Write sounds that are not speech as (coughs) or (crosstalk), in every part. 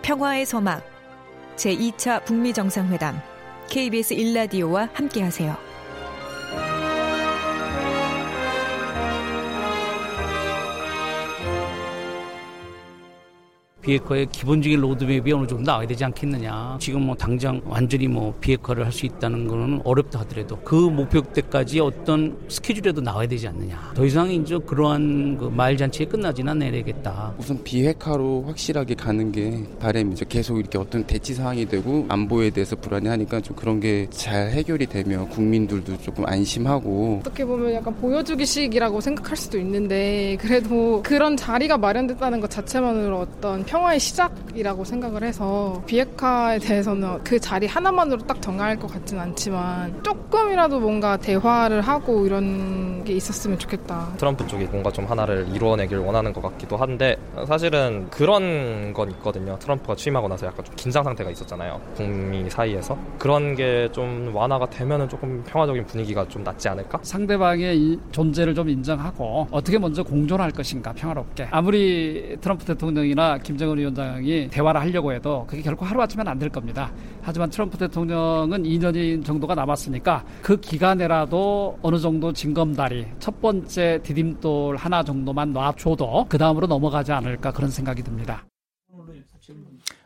평화의 서막 제2차 북미 정상회담 KBS 일라디오와 함께하세요. 비핵화의 기본적인 로드맵이 어느 정도 나와야 되지 않겠느냐. 지금 뭐 당장 완전히 뭐 비핵화를 할 수 있다는 거는 어렵다 하더라도 그 목표 때까지 어떤 스케줄에도 나와야 되지 않느냐. 더 이상 이제 그러한 그 말잔치에 끝나지는 않아야겠다. 우선 비핵화로 확실하게 가는 게 바람이죠. 계속 이렇게 어떤 대치 상황이 되고 안보에 대해서 불안해하니까 좀 그런 게 잘 해결이 되면 국민들도 조금 안심하고 어떻게 보면 약간 보여주기식이라고 생각할 수도 있는데 그래도 그런 자리가 마련됐다는 것 자체만으로 어떤 평 화의 시작이라고 생각을 해서 비핵화에 대해서는 그 자리 하나만으로 딱 정할 것 같진 않지만 조금이라도 뭔가 대화를 하고 이런 게 있었으면 좋겠다. 트럼프 쪽이 뭔가 좀 하나를 이루어내길 원하는 것 같기도 한데 사실은 그런 건 있거든요. 트럼프가 취임하고 나서 약간 좀 긴장 상태가 있었잖아요. 북미 사이에서 그런 게 좀 완화가 되면은 조금 평화적인 분위기가 좀 낫지 않을까? 상대방의 존재를 좀 인정하고 어떻게 먼저 공존할 것인가 평화롭게 아무리 트럼프 대통령이나 김 김정은 위원장이 대화를 하려고 해도 그게 결코 하루아침에 안될 겁니다. 하지만 트럼프 대통령은 2년 정도가 남았으니까 그 기간에라도 어느 정도 징검다리 첫 번째 디딤돌 하나 정도만 놔줘도 그 다음으로 넘어가지 않을까 그런 생각이 듭니다.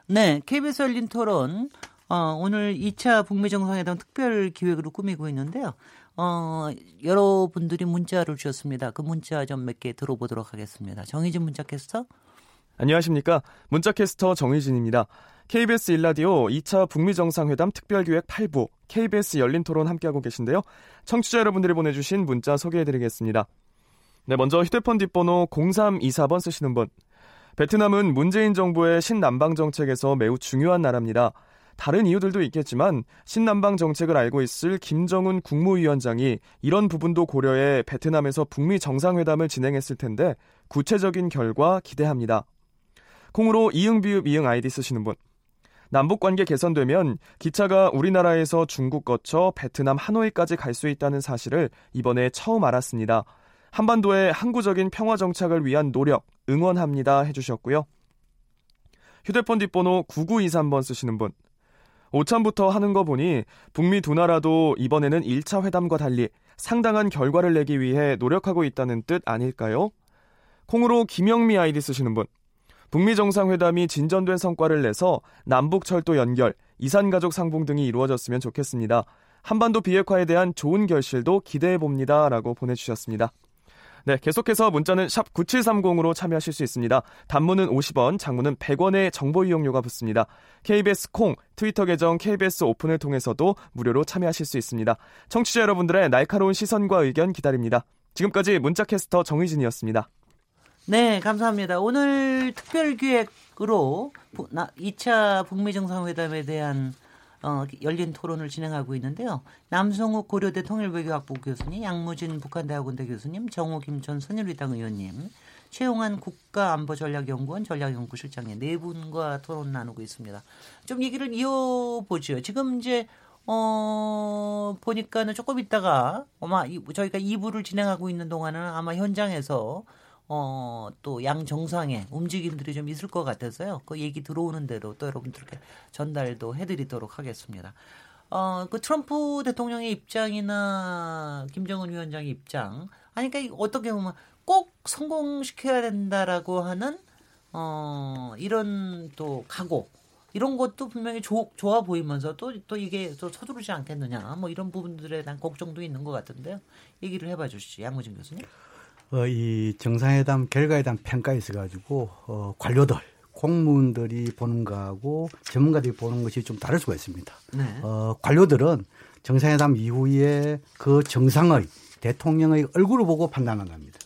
네, KBS 열린 토론 어, 오늘 2차 북미 정상회담 특별 기획으로 꾸미고 있는데요. 어, 여러분들이 문자를 주셨습니다. 그 문자 좀 몇 개 들어보도록 하겠습니다. 정희진 문자 캐스터. 안녕하십니까. 문자캐스터 정희진입니다. KBS 일라디오 2차 북미 정상회담 특별기획 8부 KBS 열린 토론 함께하고 계신데요. 청취자 여러분들이 보내주신 문자 소개해드리겠습니다. 네, 먼저 휴대폰 뒷번호 0324번 쓰시는 분. 베트남은 문재인 정부의 신남방 정책에서 매우 중요한 나라입니다. 다른 이유들도 있겠지만 신남방 정책을 알고 있을 김정은 국무위원장이 이런 부분도 고려해 베트남에서 북미 정상회담을 진행했을 텐데 구체적인 결과 기대합니다. 콩으로 이응비읍 이응 아이디 쓰시는 분. 남북 관계 개선되면 기차가 우리나라에서 중국 거쳐 베트남 하노이까지 갈 수 있다는 사실을 이번에 처음 알았습니다. 한반도의 항구적인 평화 정착을 위한 노력 응원합니다 해주셨고요. 휴대폰 뒷번호 9923번 쓰시는 분. 오찬부터 하는 거 보니 북미 두 나라도 이번에는 1차 회담과 달리 상당한 결과를 내기 위해 노력하고 있다는 뜻 아닐까요? 콩으로 김영미 아이디 쓰시는 분. 북미 정상회담이 진전된 성과를 내서 남북 철도 연결, 이산 가족 상봉 등이 이루어졌으면 좋겠습니다. 한반도 비핵화에 대한 좋은 결실도 기대해 봅니다라고 보내 주셨습니다. 네, 계속해서 문자는 샵 9730으로 참여하실 수 있습니다. 단문은 50원, 장문은 100원의 정보 이용료가 붙습니다. KBS 콩, 트위터 계정 KBS 오픈을 통해서도 무료로 참여하실 수 있습니다. 청취자 여러분들의 날카로운 시선과 의견 기다립니다. 지금까지 문자캐스터 정의진이었습니다. 네, 감사합니다. 오늘 특별기획으로 2차 북미 정상회담에 대한 어, 열린 토론을 진행하고 있는데요. 남성욱 고려대 통일외교학부 교수님, 양무진 북한대학원대 교수님, 정호 김천 선일위당 의원님, 최용한 국가안보전략연구원 전략연구실장님 네 분과 토론 나누고 있습니다. 좀 얘기를 이어보죠. 지금 이제 어, 보니까는 조금 있다가 아마 저희가 2부를 진행하고 있는 동안은 아마 현장에서 어, 또 양 정상의 움직임들이 좀 있을 것 같아서요. 그 얘기 들어오는 대로 또 여러분들께 전달도 해드리도록 하겠습니다. 어, 그 트럼프 대통령의 입장이나 김정은 위원장의 입장, 아니, 그러니까 어떻게 보면 꼭 성공시켜야 된다라고 하는, 어, 이런 또 각오, 이런 것도 분명히 조, 좋아 보이면서 또, 또 이게 또 서두르지 않겠느냐, 뭐 이런 부분들에 대한 걱정도 있는 것 같은데요. 얘기를 해봐 주시죠. 양무진 교수님. 어, 이 정상회담 결과에 대한 평가에 있어가지고 어, 관료들 공무원들이 보는 거하고 전문가들이 보는 것이 좀 다를 수가 있습니다. 네. 어, 관료들은 정상회담 이후에 그 정상의 대통령의 얼굴을 보고 판단한답니다.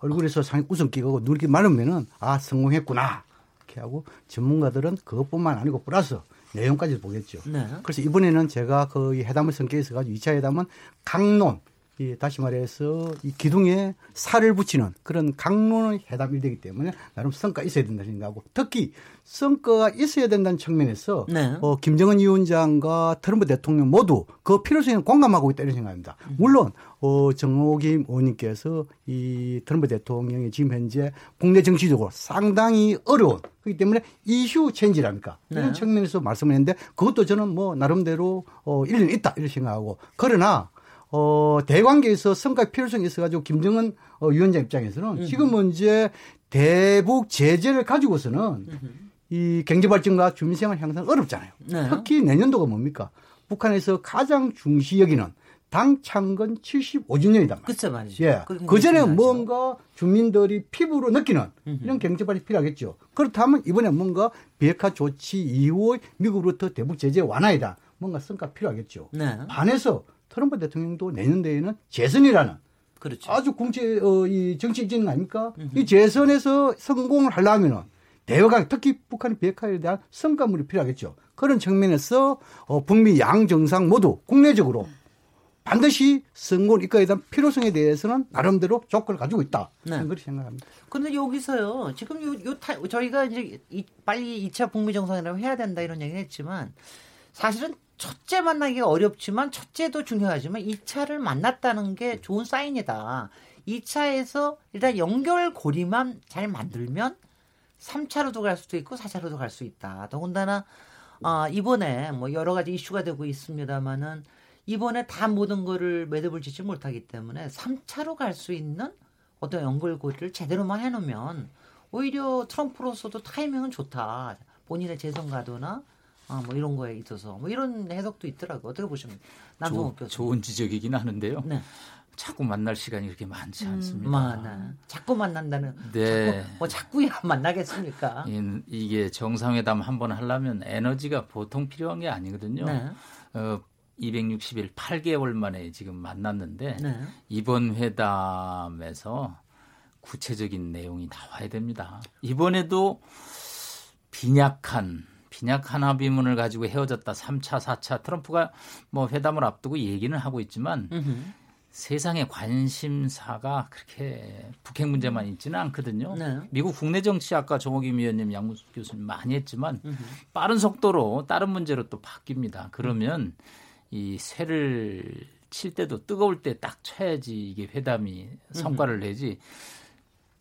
얼굴에서 상이 웃음 끼고 눈이 마르면은 아 성공했구나 이렇게 하고 전문가들은 그것뿐만 아니고 플러스 내용까지 보겠죠. 네. 그래서 이번에는 제가 그 회담을 성격에 있어가지고 2차 회담은 강론 이 다시 말해서 이 기둥에 살을 붙이는 그런 강론의 회담이 되기 때문에 나름 성과 있어야 된다 생각하고 특히 성과가 있어야 된다는 측면에서 네. 어, 김정은 위원장과 트럼프 대통령 모두 그 필요성에 공감하고 있다 이런 생각입니다. 음. 물론 어, 정호김 의원님께서 이 트럼프 대통령이 지금 현재 국내 정치적으로 상당히 어려운 그렇기 때문에 이슈 체인지랍니까 이런 네. 측면에서 말씀을 했는데 그것도 저는 뭐 나름대로 어, 일리는 있다 이런 생각하고 그러나 어, 대관계에서 성과 필요성이 있어가지고 김정은 어, 위원장 입장에서는 지금은 이제 대북 제재를 가지고서는 이 경제 발전과 주민생활 향상 어렵잖아요. 네. 특히 내년도가 뭡니까? 북한에서 가장 중시 여기는 당 창건 75주년이단 말이죠. 말이죠. 예. 그 전에 뭔가 주민들이 피부로 느끼는 이런 경제 발전이 필요하겠죠. 그렇다면 이번에 뭔가 비핵화 조치 이후의 미국으로부터 대북 제재 완화이다. 뭔가 성과 필요하겠죠. 네. 반해서 트럼프 대통령도 내년도에는 재선이라는 그렇죠. 아주 공채 어, 이 정치적인 아닙니까? 음흠. 이 재선에서 성공을 하려면은 대화가 특히 북한의 비핵화에 대한 성과물이 필요하겠죠. 그런 측면에서 어, 북미 양 정상 모두 국내적으로 반드시 선거를 이끌어야 대한 필요성에 대해서는 나름대로 조건을 가지고 있다. 네. 그렇게 생각합니다. 그런데 여기서요. 지금 요, 요 타, 저희가 이제 이, 빨리 2차 북미 정상회담 해야 된다 이런 얘기는 했지만 사실은 첫째 만나기가 어렵지만 첫째도 중요하지만 2차를 만났다는 게 좋은 사인이다. 2차에서 일단 연결고리만 잘 만들면 3차로도 갈 수도 있고 4차로도 갈 수 있다. 더군다나 아, 이번에 뭐 여러 가지 이슈가 되고 있습니다만은 이번에 다 모든 거를 매듭을 짓지 못하기 때문에 3차로 갈 수 있는 어떤 연결고리를 제대로만 해놓으면 오히려 트럼프로서도 타이밍은 좋다. 본인의 재선 가도나 아, 뭐 이런 거에 있어서 뭐 이런 해석도 있더라고요. 어떻게 보십니까? 남성욱 교수. 좋은 지적이긴 하는데요. 네. 자꾸 만날 시간이 그렇게 많지 음, 않습니다. 많아. 자꾸 만난다는. 네. 자꾸, 뭐 자꾸야 만나겠습니까? 이, 이게 정상회담 한 번 하려면 에너지가 보통 필요한 게 아니거든요. 네. 어, 260일 8개월 만에 지금 만났는데 네. 이번 회담에서 구체적인 내용이 나와야 됩니다. 이번에도 빈약한 빈약한 합의문을 가지고 헤어졌다. 3차, 4차 트럼프가 뭐 회담을 앞두고 얘기는 하고 있지만 으흠. 세상의 관심사가 그렇게 북핵 문제만 있지는 않거든요. 네. 미국 국내 정치 아까 정호김 위원님, 양문숙 교수님 많이 했지만 으흠. 빠른 속도로 다른 문제로 또 바뀝니다. 그러면 이 쇠를 칠 때도 뜨거울 때 딱 쳐야지 이게 회담이 성과를 내지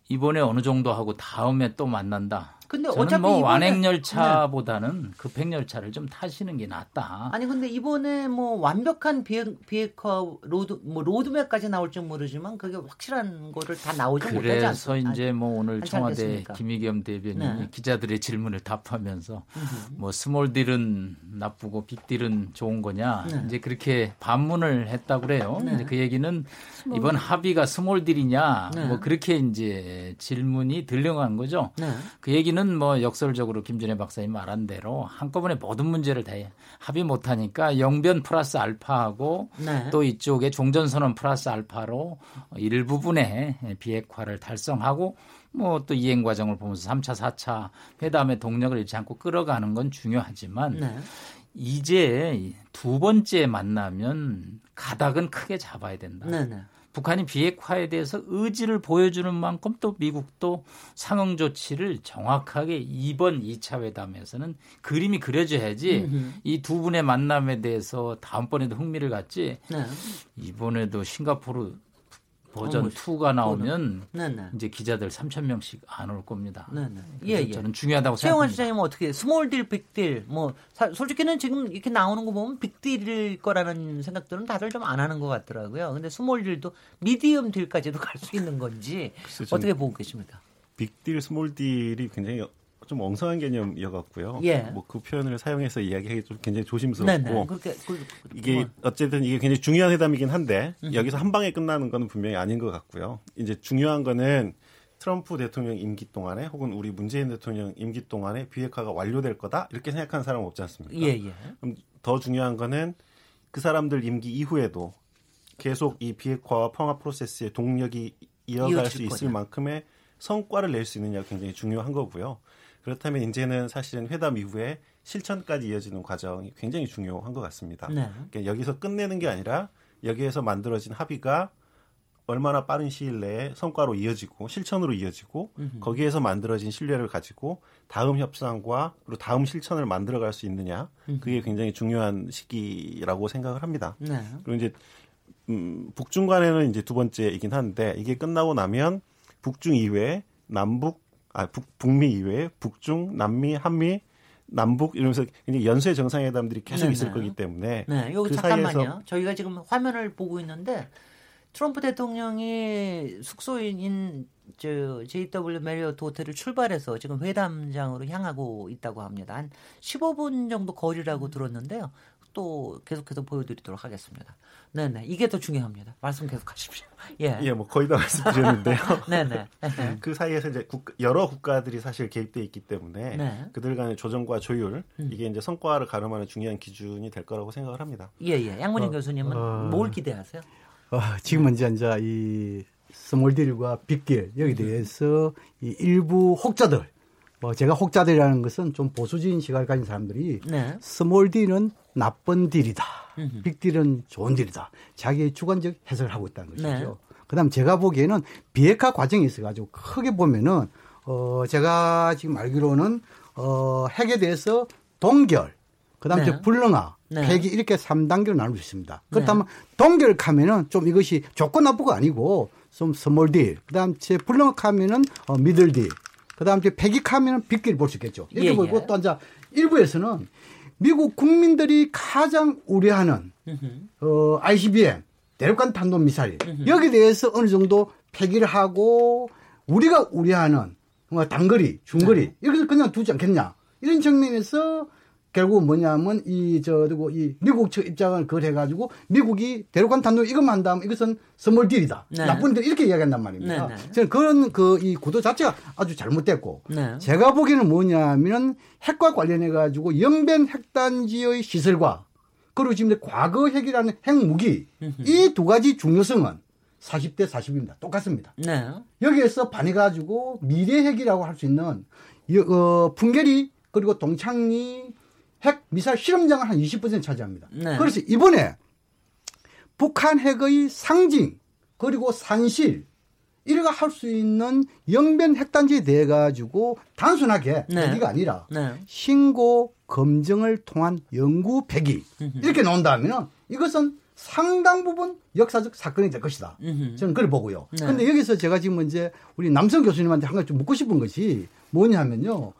이번에 어느 정도 하고 다음에 또 만난다. 근데 어차피 뭐 완행 열차보다는 네. 급행 열차를 좀 타시는 게 낫다. 아니 근데 이번에 뭐 완벽한 비핵 비핵화 로드 뭐 로드맵까지 나올지 모르지만 그게 확실한 거를 다 나오지 못하지 않습니까? 그래서 이제 뭐 오늘 청와대 않겠습니까? 김의겸 대변인이 네. 기자들의 질문을 답하면서. 뭐 small deal은 나쁘고 big deal은 좋은 거냐 네. 이제 그렇게 반문을 했다고 그래요. 네. 그 얘기는 small. 이번 합의가 small deal이냐 네. 뭐 그렇게 이제 질문이 들어간 거죠. 네. 그 얘기는 우리는 뭐 역설적으로 김준형 박사님 말한 대로 한꺼번에 모든 문제를 다 합의 못하니까 영변 플러스 알파하고 네. 또 이쪽에 종전선언 플러스 알파로 일부분의 비핵화를 달성하고 뭐 또 이행 과정을 보면서 3차, 4차 회담의 동력을 잃지 않고 끌어가는 건 중요하지만 네. 이제 두 번째 만나면 가닥은 크게 잡아야 된다. 네, 네. 북한이 비핵화에 대해서 의지를 보여주는 만큼 또 미국도 상응 조치를 정확하게 이번 2차 회담에서는 그림이 그려져야지 이 두 분의 만남에 대해서 다음번에도 흥미를 갖지 네. 이번에도 싱가포르 버전 어, 2가 나오면 네네. 이제 기자들 3천 명씩 안 올 겁니다. 네네. 예, 예. 저는 중요하다고 생각합니다. 최영환 시장님은 어떻게 small deal, big deal 뭐 사, 솔직히는 지금 이렇게 나오는 거 보면 big deal일 거라는 생각들은 다들 좀 안 하는 것 같더라고요. 근데 small deal도 medium deal까지도 갈 수 있는 건지 어떻게 보고 계십니까? big deal, small deal이 굉장히 좀 엉성한 개념이어갖고요. 예. 뭐그 표현을 사용해서 이야기하기 좀 굉장히 조심스럽고 네네. 그렇게, 그, 이게 어쨌든 이게 굉장히 중요한 회담이긴 한데 음. 여기서 한 방에 끝나는 거는 분명히 아닌 것 같고요. 이제 중요한 거는 트럼프 대통령 임기 동안에 혹은 우리 문재인 대통령 임기 동안에 비핵화가 완료될 거다 이렇게 생각하는 사람 은 없지 않습니까? 예, 예. 그럼 더 중요한 거는 그 사람들 임기 이후에도 계속 이 비핵화와 평화 프로세스의 동력이 이어갈 수 있을 거냐. 만큼의 성과를 낼 수 있느냐가 굉장히 중요한 거고요. 그렇다면 이제는 사실은 회담 이후에 실천까지 이어지는 과정이 굉장히 중요한 것 같습니다. 네. 그러니까 여기서 끝내는 게 아니라 여기에서 만들어진 합의가 얼마나 빠른 시일 내에 성과로 이어지고 실천으로 이어지고 음흠. 거기에서 만들어진 신뢰를 가지고 다음 협상과 그리고 다음 실천을 만들어갈 수 있느냐 음흠. 그게 굉장히 중요한 시기라고 생각을 합니다. 네. 그리고 이제 음, 북중 간에는 이제 두 번째이긴 한데 이게 끝나고 나면 북중 이외 남북 아 북, 북미 이외 북중 남미 한미 남북 이러면서 굉장히 연쇄 정상회담들이 계속 네네. 있을 거기 때문에 네, 여기 그 잠깐만요. 사이에서 저희가 지금 화면을 보고 있는데 트럼프 대통령이 숙소인 저 JW 메리어트 호텔을 출발해서 지금 회담장으로 향하고 있다고 합니다. 한 15분 정도 거리라고 들었는데요. 또 계속해서 보여드리도록 하겠습니다. 네네. 이게 더 중요합니다. 말씀 계속 하십시오. (laughs) 예. 예, 뭐 거의 다 말씀드렸는데요. (laughs) 네네. (laughs) 그 사이에서 이제 국, 여러 국가들이 사실 개입돼 있기 때문에 네. 그들 간의 조정과 조율 음. 이게 이제 성과를 가름하는 중요한 기준이 될 거라고 생각을 합니다. 예, 예. 양문희 어, 교수님은 어, 뭘 기대하세요? 어, 지금은 이제 이 small deal과 big deal 여기 대해서 이 일부 혹자들 뭐 제가 혹자들이라는 것은 좀 보수적인 시각을 가진 사람들이 네. 스몰 딜은 나쁜 딜이다. 빅 딜은 좋은 딜이다. 자기의 주관적 해석을 하고 있다는 것이죠. 네. 그다음 제가 보기에는 비핵화 과정이 있어가지고 크게 보면은 어 제가 지금 알기로는 어 핵에 대해서 동결, 그다음 네. 불능화, 네. 폐기 이렇게 3단계로 나눌 수 있습니다. 그렇다면 네. 동결하면은 좀 이것이 조건 나쁘고 아니고 좀 small deal, 그다음 제 불능화하면은 어, middle deal, 그다음 이제 폐기하면은 big deal 볼 수 있겠죠. 이렇게 예, 보고 예. 또 이제 일부에서는 미국 국민들이 가장 우려하는 어, ICBM 대륙간 탄도 미사일. 여기에 대해서 어느 정도 폐기를 하고 우리가 우려하는 뭐 단거리, 중거리 네. 이것을 그냥 두지 않겠냐. 이런 측면에서 결국 뭐냐면 이저 그리고 이 미국 측 입장을 그걸 해가지고 미국이 대륙간 탄도 이것만 한다면 이것은 small deal이다 네. 나쁜 deal 이렇게 이야기한단 말입니다. 네, 네. 저는 그런 그 이 구도 자체가 아주 잘못됐고 네. 제가 보기에는 뭐냐면 핵과 관련해 가지고 영변 핵단지의 시설과 그리고 지금 과거 핵이라는 핵무기 이 두 가지 중요성은 40대 40입니다. 똑같습니다. 네. 여기에서 반해 가지고 미래 핵이라고 할 수 있는 어, 풍계리 그리고 동창리 핵 미사일 실험장을 한 20% 차지합니다. 네. 그래서 이번에 북한 핵의 상징 그리고 산실 이래가 할 수 있는 영변 핵단지에 대해 가지고 단순하게 네. 폐기가 아니라 네. 신고 검증을 통한 연구 폐기 이렇게 나온다면 이것은 상당 부분 역사적 사건이 될 것이다. 저는 그걸 보고요. 그런데 네. 여기서 제가 지금 이제 우리 남성 교수님한테 한 가지 좀 묻고 싶은 것이 뭐냐면요.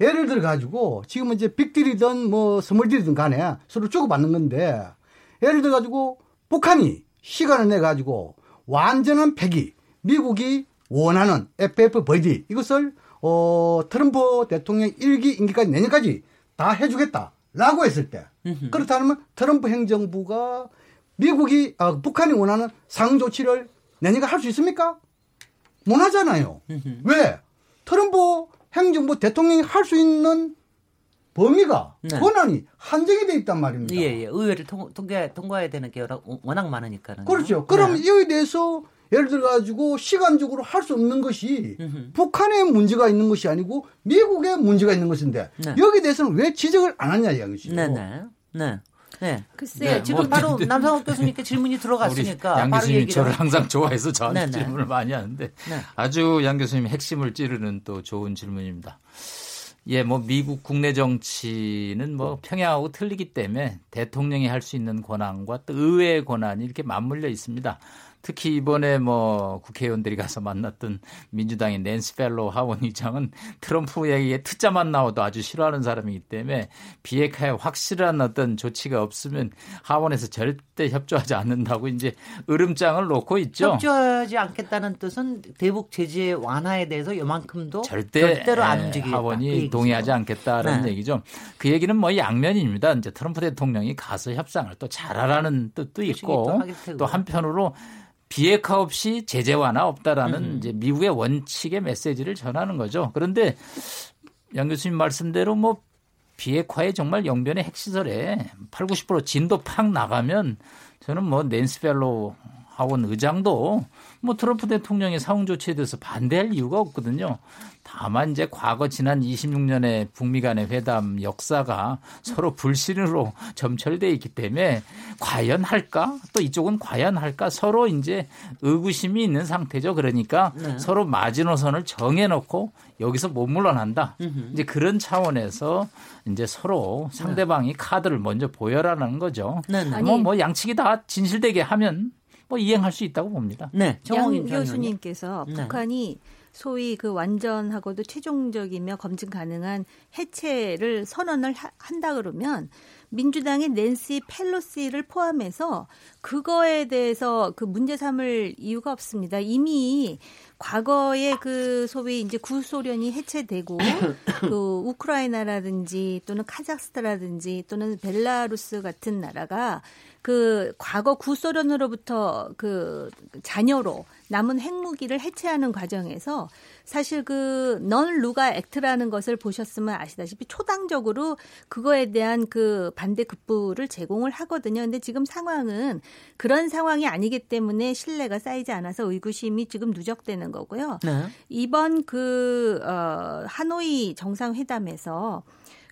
예를 들어 가지고 지금 이제 빅딜이든 뭐 스몰딜이든 간에 서로 주고받는 건데 예를 들어 가지고 북한이 시간을 내 가지고 완전한 폐기 미국이 원하는 FFVD 이것을 어 트럼프 대통령 1기 임기까지 내년까지 다 해주겠다라고 했을 때 그렇다면 트럼프 행정부가 미국이 아, 북한이 원하는 상 조치를 내년까 할수 있습니까? 못 하잖아요. 왜? 트럼프 행정부 대통령이 할 수 있는 범위가 네. 권한이 한정이 돼 있단 말입니다. 예, 예. 의회를 통, 통과, 통과해야 되는 게 워낙 많으니까는. 그렇죠. 그럼 네. 이에 대해서 예를 들어 가지고 시간적으로 할 수 없는 것이 으흠. 북한의 문제가 있는 것이 아니고 미국의 문제가 있는 것인데 네. 여기에 대해서는 왜 지적을 안 하냐 이야기죠. 네, 네. 네. 네. 글쎄 네, 지금 뭐, 바로 남상욱 교수님께 질문이 (laughs) 들어갔으니까 양 교수님 저를 항상 좋아해서 저한테 네네. 질문을 많이 하는데 네. 아주 양 교수님 핵심을 찌르는 또 좋은 질문입니다. 예, 뭐 미국 국내 정치는 뭐 평양하고 틀리기 때문에 대통령이 할 수 있는 권한과 또 의회의 권한이 이렇게 맞물려 있습니다. 특히 이번에 뭐 국회의원들이 가서 만났던 민주당의 낸스 펠로 하원 의장은 트럼프 얘기에 트자만 나와도 아주 싫어하는 사람이기 때문에 비핵화에 확실한 어떤 조치가 없으면 하원에서 절대 협조하지 않는다고 이제 으름장을 놓고 있죠. 협조하지 않겠다는 뜻은 대북 제재 완화에 대해서 요만큼도 절대 절대로 안 움직이겠다. 하원이 그 동의하지 않겠다라는 네. 얘기죠. 그 얘기는 뭐 양면입니다. 이제 트럼프 대통령이 가서 협상을 또 잘하라는 뜻도 있고 또 한편으로 비핵화 없이 제재 완화 없다라는 음. 이제 미국의 원칙의 메시지를 전하는 거죠. 그런데 양 교수님 말씀대로 뭐 비핵화에 정말 영변의 핵시설에 8, 90% 진도 팍 나가면 저는 뭐 낸스 펠로 하원 의장도 뭐 트럼프 대통령의 사용 조치에 대해서 반대할 이유가 없거든요. 다만 이제 과거 지난 26년의 북미 간의 회담 역사가 서로 불신으로 점철돼 있기 때문에 과연 할까? 또 이쪽은 과연 할까? 서로 이제 의구심이 있는 상태죠. 그러니까 네. 서로 마지노선을 정해놓고 여기서 못 물러난다. 으흠. 이제 그런 차원에서 이제 서로 상대방이 네. 카드를 먼저 보여라는 거죠. 네, 네. 뭐, 뭐 양측이 다 진실되게 하면 뭐 이행할 수 있다고 봅니다. 네. 양 교수님께서 네. 북한이 소위 그 완전하고도 최종적이며 검증 가능한 해체를 선언을 하, 한다 그러면 민주당의 낸시 펠로시를 포함해서 그거에 대해서 그 문제 삼을 이유가 없습니다. 이미 과거에 그 소위 이제 구소련이 해체되고 (coughs) 그 우크라이나라든지 또는 카자흐스탄이라든지 또는 벨라루스 같은 나라가 그 과거 구소련으로부터 그 자녀로 남은 핵무기를 해체하는 과정에서 사실 그 넌 루가 액트라는 것을 보셨으면 아시다시피 초당적으로 그거에 대한 그 반대 급부를 제공을 하거든요. 근데 지금 상황은 그런 상황이 아니기 때문에 신뢰가 쌓이지 않아서 의구심이 지금 누적되는 거고요. 네. 이번 그 어, 하노이 정상회담에서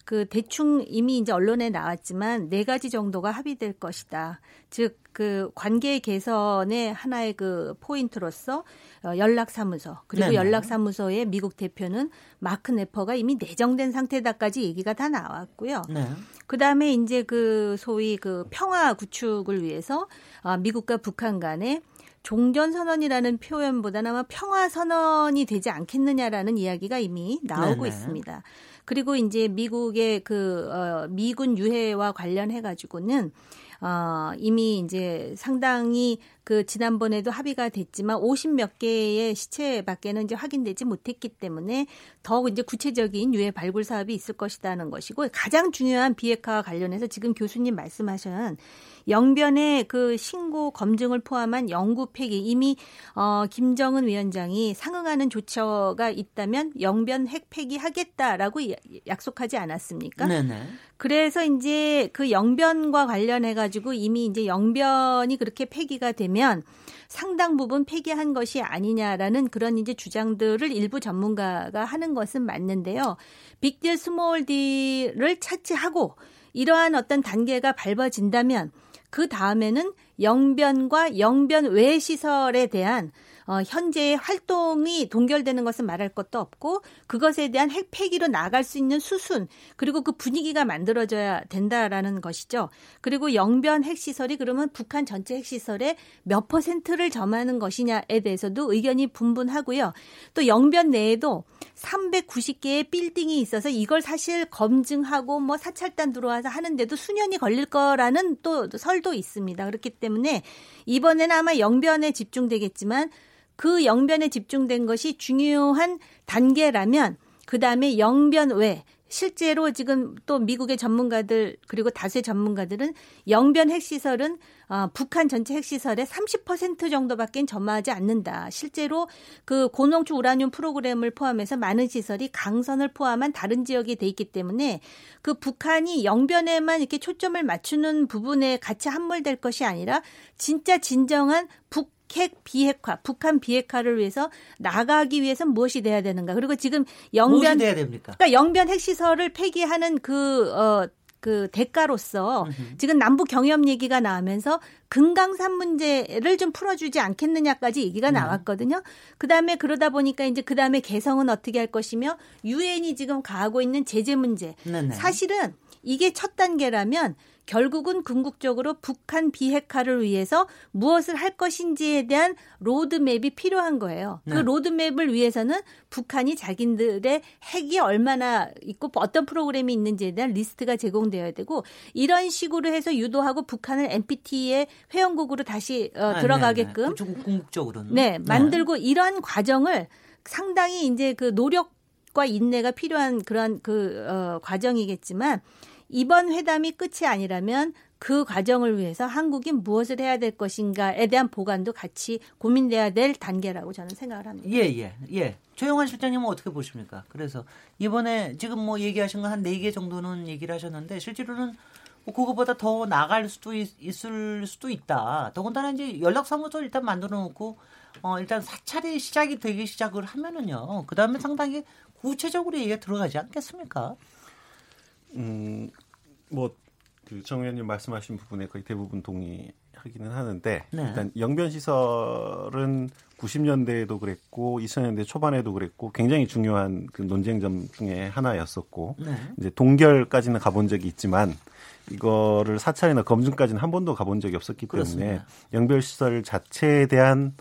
그 대충 이미 이제 언론에 나왔지만 네 가지 정도가 합의될 것이다. 즉 그 관계 개선의 하나의 그 포인트로서 어, 연락사무소 그리고 네네. 연락사무소의 미국 대표는 마크 네퍼가 이미 내정된 상태다까지 얘기가 다 나왔고요. 네. 그 다음에 이제 그 소위 그 평화 구축을 위해서 어, 미국과 북한 간에 종전 선언이라는 표현보다는 아마 평화 선언이 되지 않겠느냐라는 이야기가 이미 나오고 네네. 있습니다. 그리고 이제 미국의 그 어, 미군 유해와 관련해 가지고는 어, 이미 이제 상당히 그 지난번에도 합의가 됐지만 50몇 개의 시체밖에는 이제 확인되지 못했기 때문에 더욱 이제 구체적인 유해 발굴 사업이 있을 것이다는 것이고 가장 중요한 비핵화와 관련해서 지금 교수님 말씀하신 영변의 그 신고 검증을 포함한 영구 폐기 이미 어 김정은 위원장이 상응하는 조처가 있다면 영변 핵 폐기하겠다라고 약속하지 않았습니까? 네네. 그래서 이제 그 영변과 관련해 가지고 이미 이제 영변이 그렇게 폐기가 되면 상당 부분 폐기한 것이 아니냐라는 그런 이제 주장들을 일부 전문가가 하는 것은 맞는데요. big deal small deal을 차치하고 이러한 어떤 단계가 밟아진다면 그 다음에는 영변과 영변 외 시설에 대한 어, 현재의 활동이 동결되는 것은 말할 것도 없고 그것에 대한 핵폐기로 나갈 수 있는 수순 그리고 그 분위기가 만들어져야 된다라는 것이죠. 그리고 영변 핵시설이 그러면 북한 전체 핵시설의 몇 퍼센트를 점하는 것이냐에 대해서도 의견이 분분하고요. 또 영변 내에도 390개의 빌딩이 있어서 이걸 사실 검증하고 뭐 사찰단 들어와서 하는데도 수년이 걸릴 거라는 또 설도 있습니다. 그렇기 때문에 이번에는 아마 영변에 집중되겠지만 그 영변에 집중된 것이 중요한 단계라면 그 다음에 영변 외 실제로 지금 또 미국의 전문가들 그리고 다수의 전문가들은 영변 핵시설은 어, 북한 전체 핵시설의 30% 정도밖에 점화하지 않는다. 실제로 그 고농축 우라늄 프로그램을 포함해서 많은 시설이 강선을 포함한 다른 지역에 돼 있기 때문에 그 북한이 영변에만 이렇게 초점을 맞추는 부분에 같이 함몰될 것이 아니라 진짜 진정한 북 핵 비핵화, 북한 비핵화를 위해서 나가기 위해서 무엇이 돼야 되는가? 그리고 지금 영변 돼야 됩니까? 그러니까 영변 핵시설을 폐기하는 그 어. 그 대가로서. 지금 남북 경협 얘기가 나오면서 금강산 문제를 좀 풀어주지 않겠느냐까지 얘기가 네. 나왔거든요. 그 다음에 그러다 보니까 이제 그 다음에 개성은 어떻게 할 것이며 유엔이 지금 가하고 있는 제재 문제. 네네. 사실은 이게 첫 단계라면 결국은 궁극적으로 북한 비핵화를 위해서 무엇을 할 것인지에 대한 로드맵이 필요한 거예요. 그 네. 그 로드맵을 위해서는 북한이 자기들의 핵이 얼마나 있고 어떤 프로그램이 있는지에 대한 리스트가 제공되어야 되고 이런 식으로 해서 유도하고 북한을 NPT의 회원국으로 다시 어, 아, 들어가게끔 네, 네. 궁극적으로는 네 만들고 이런 과정을 상당히 이제 그 노력과 인내가 필요한 그런 그 어, 과정이겠지만 이번 회담이 끝이 아니라면 그 과정을 위해서 한국이 무엇을 해야 될 것인가에 대한 보관도 같이 고민돼야 될 단계라고 저는 생각을 합니다. 예, 예, 예. 조영환 실장님은 어떻게 보십니까? 그래서 이번에 지금 뭐 얘기하신 건한네 개 정도는 얘기를 하셨는데 실제로는 뭐 그거보다 더 나갈 수도 있, 을 수도 있다. 더군다나 이제 연락사무소 일단 만들어 놓고 어, 일단 사찰이 시작이 되기 시작을 하면은요. 그 다음에 상당히 구체적으로 얘기가 들어가지 않겠습니까? 음, 뭐, 그 정 의원님 말씀하신 부분에 거의 대부분 동의하기는 하는데, 네. 일단 영변시설은 90년대에도 그랬고, 2000년대 초반에도 그랬고, 굉장히 중요한 그 논쟁점 중에 하나였었고, 네. 이제 동결까지는 가본 적이 있지만, 이거를 사찰이나 검증까지는 한 번도 가본 적이 없었기 그렇습니다. 때문에 영별시설 자체에 대한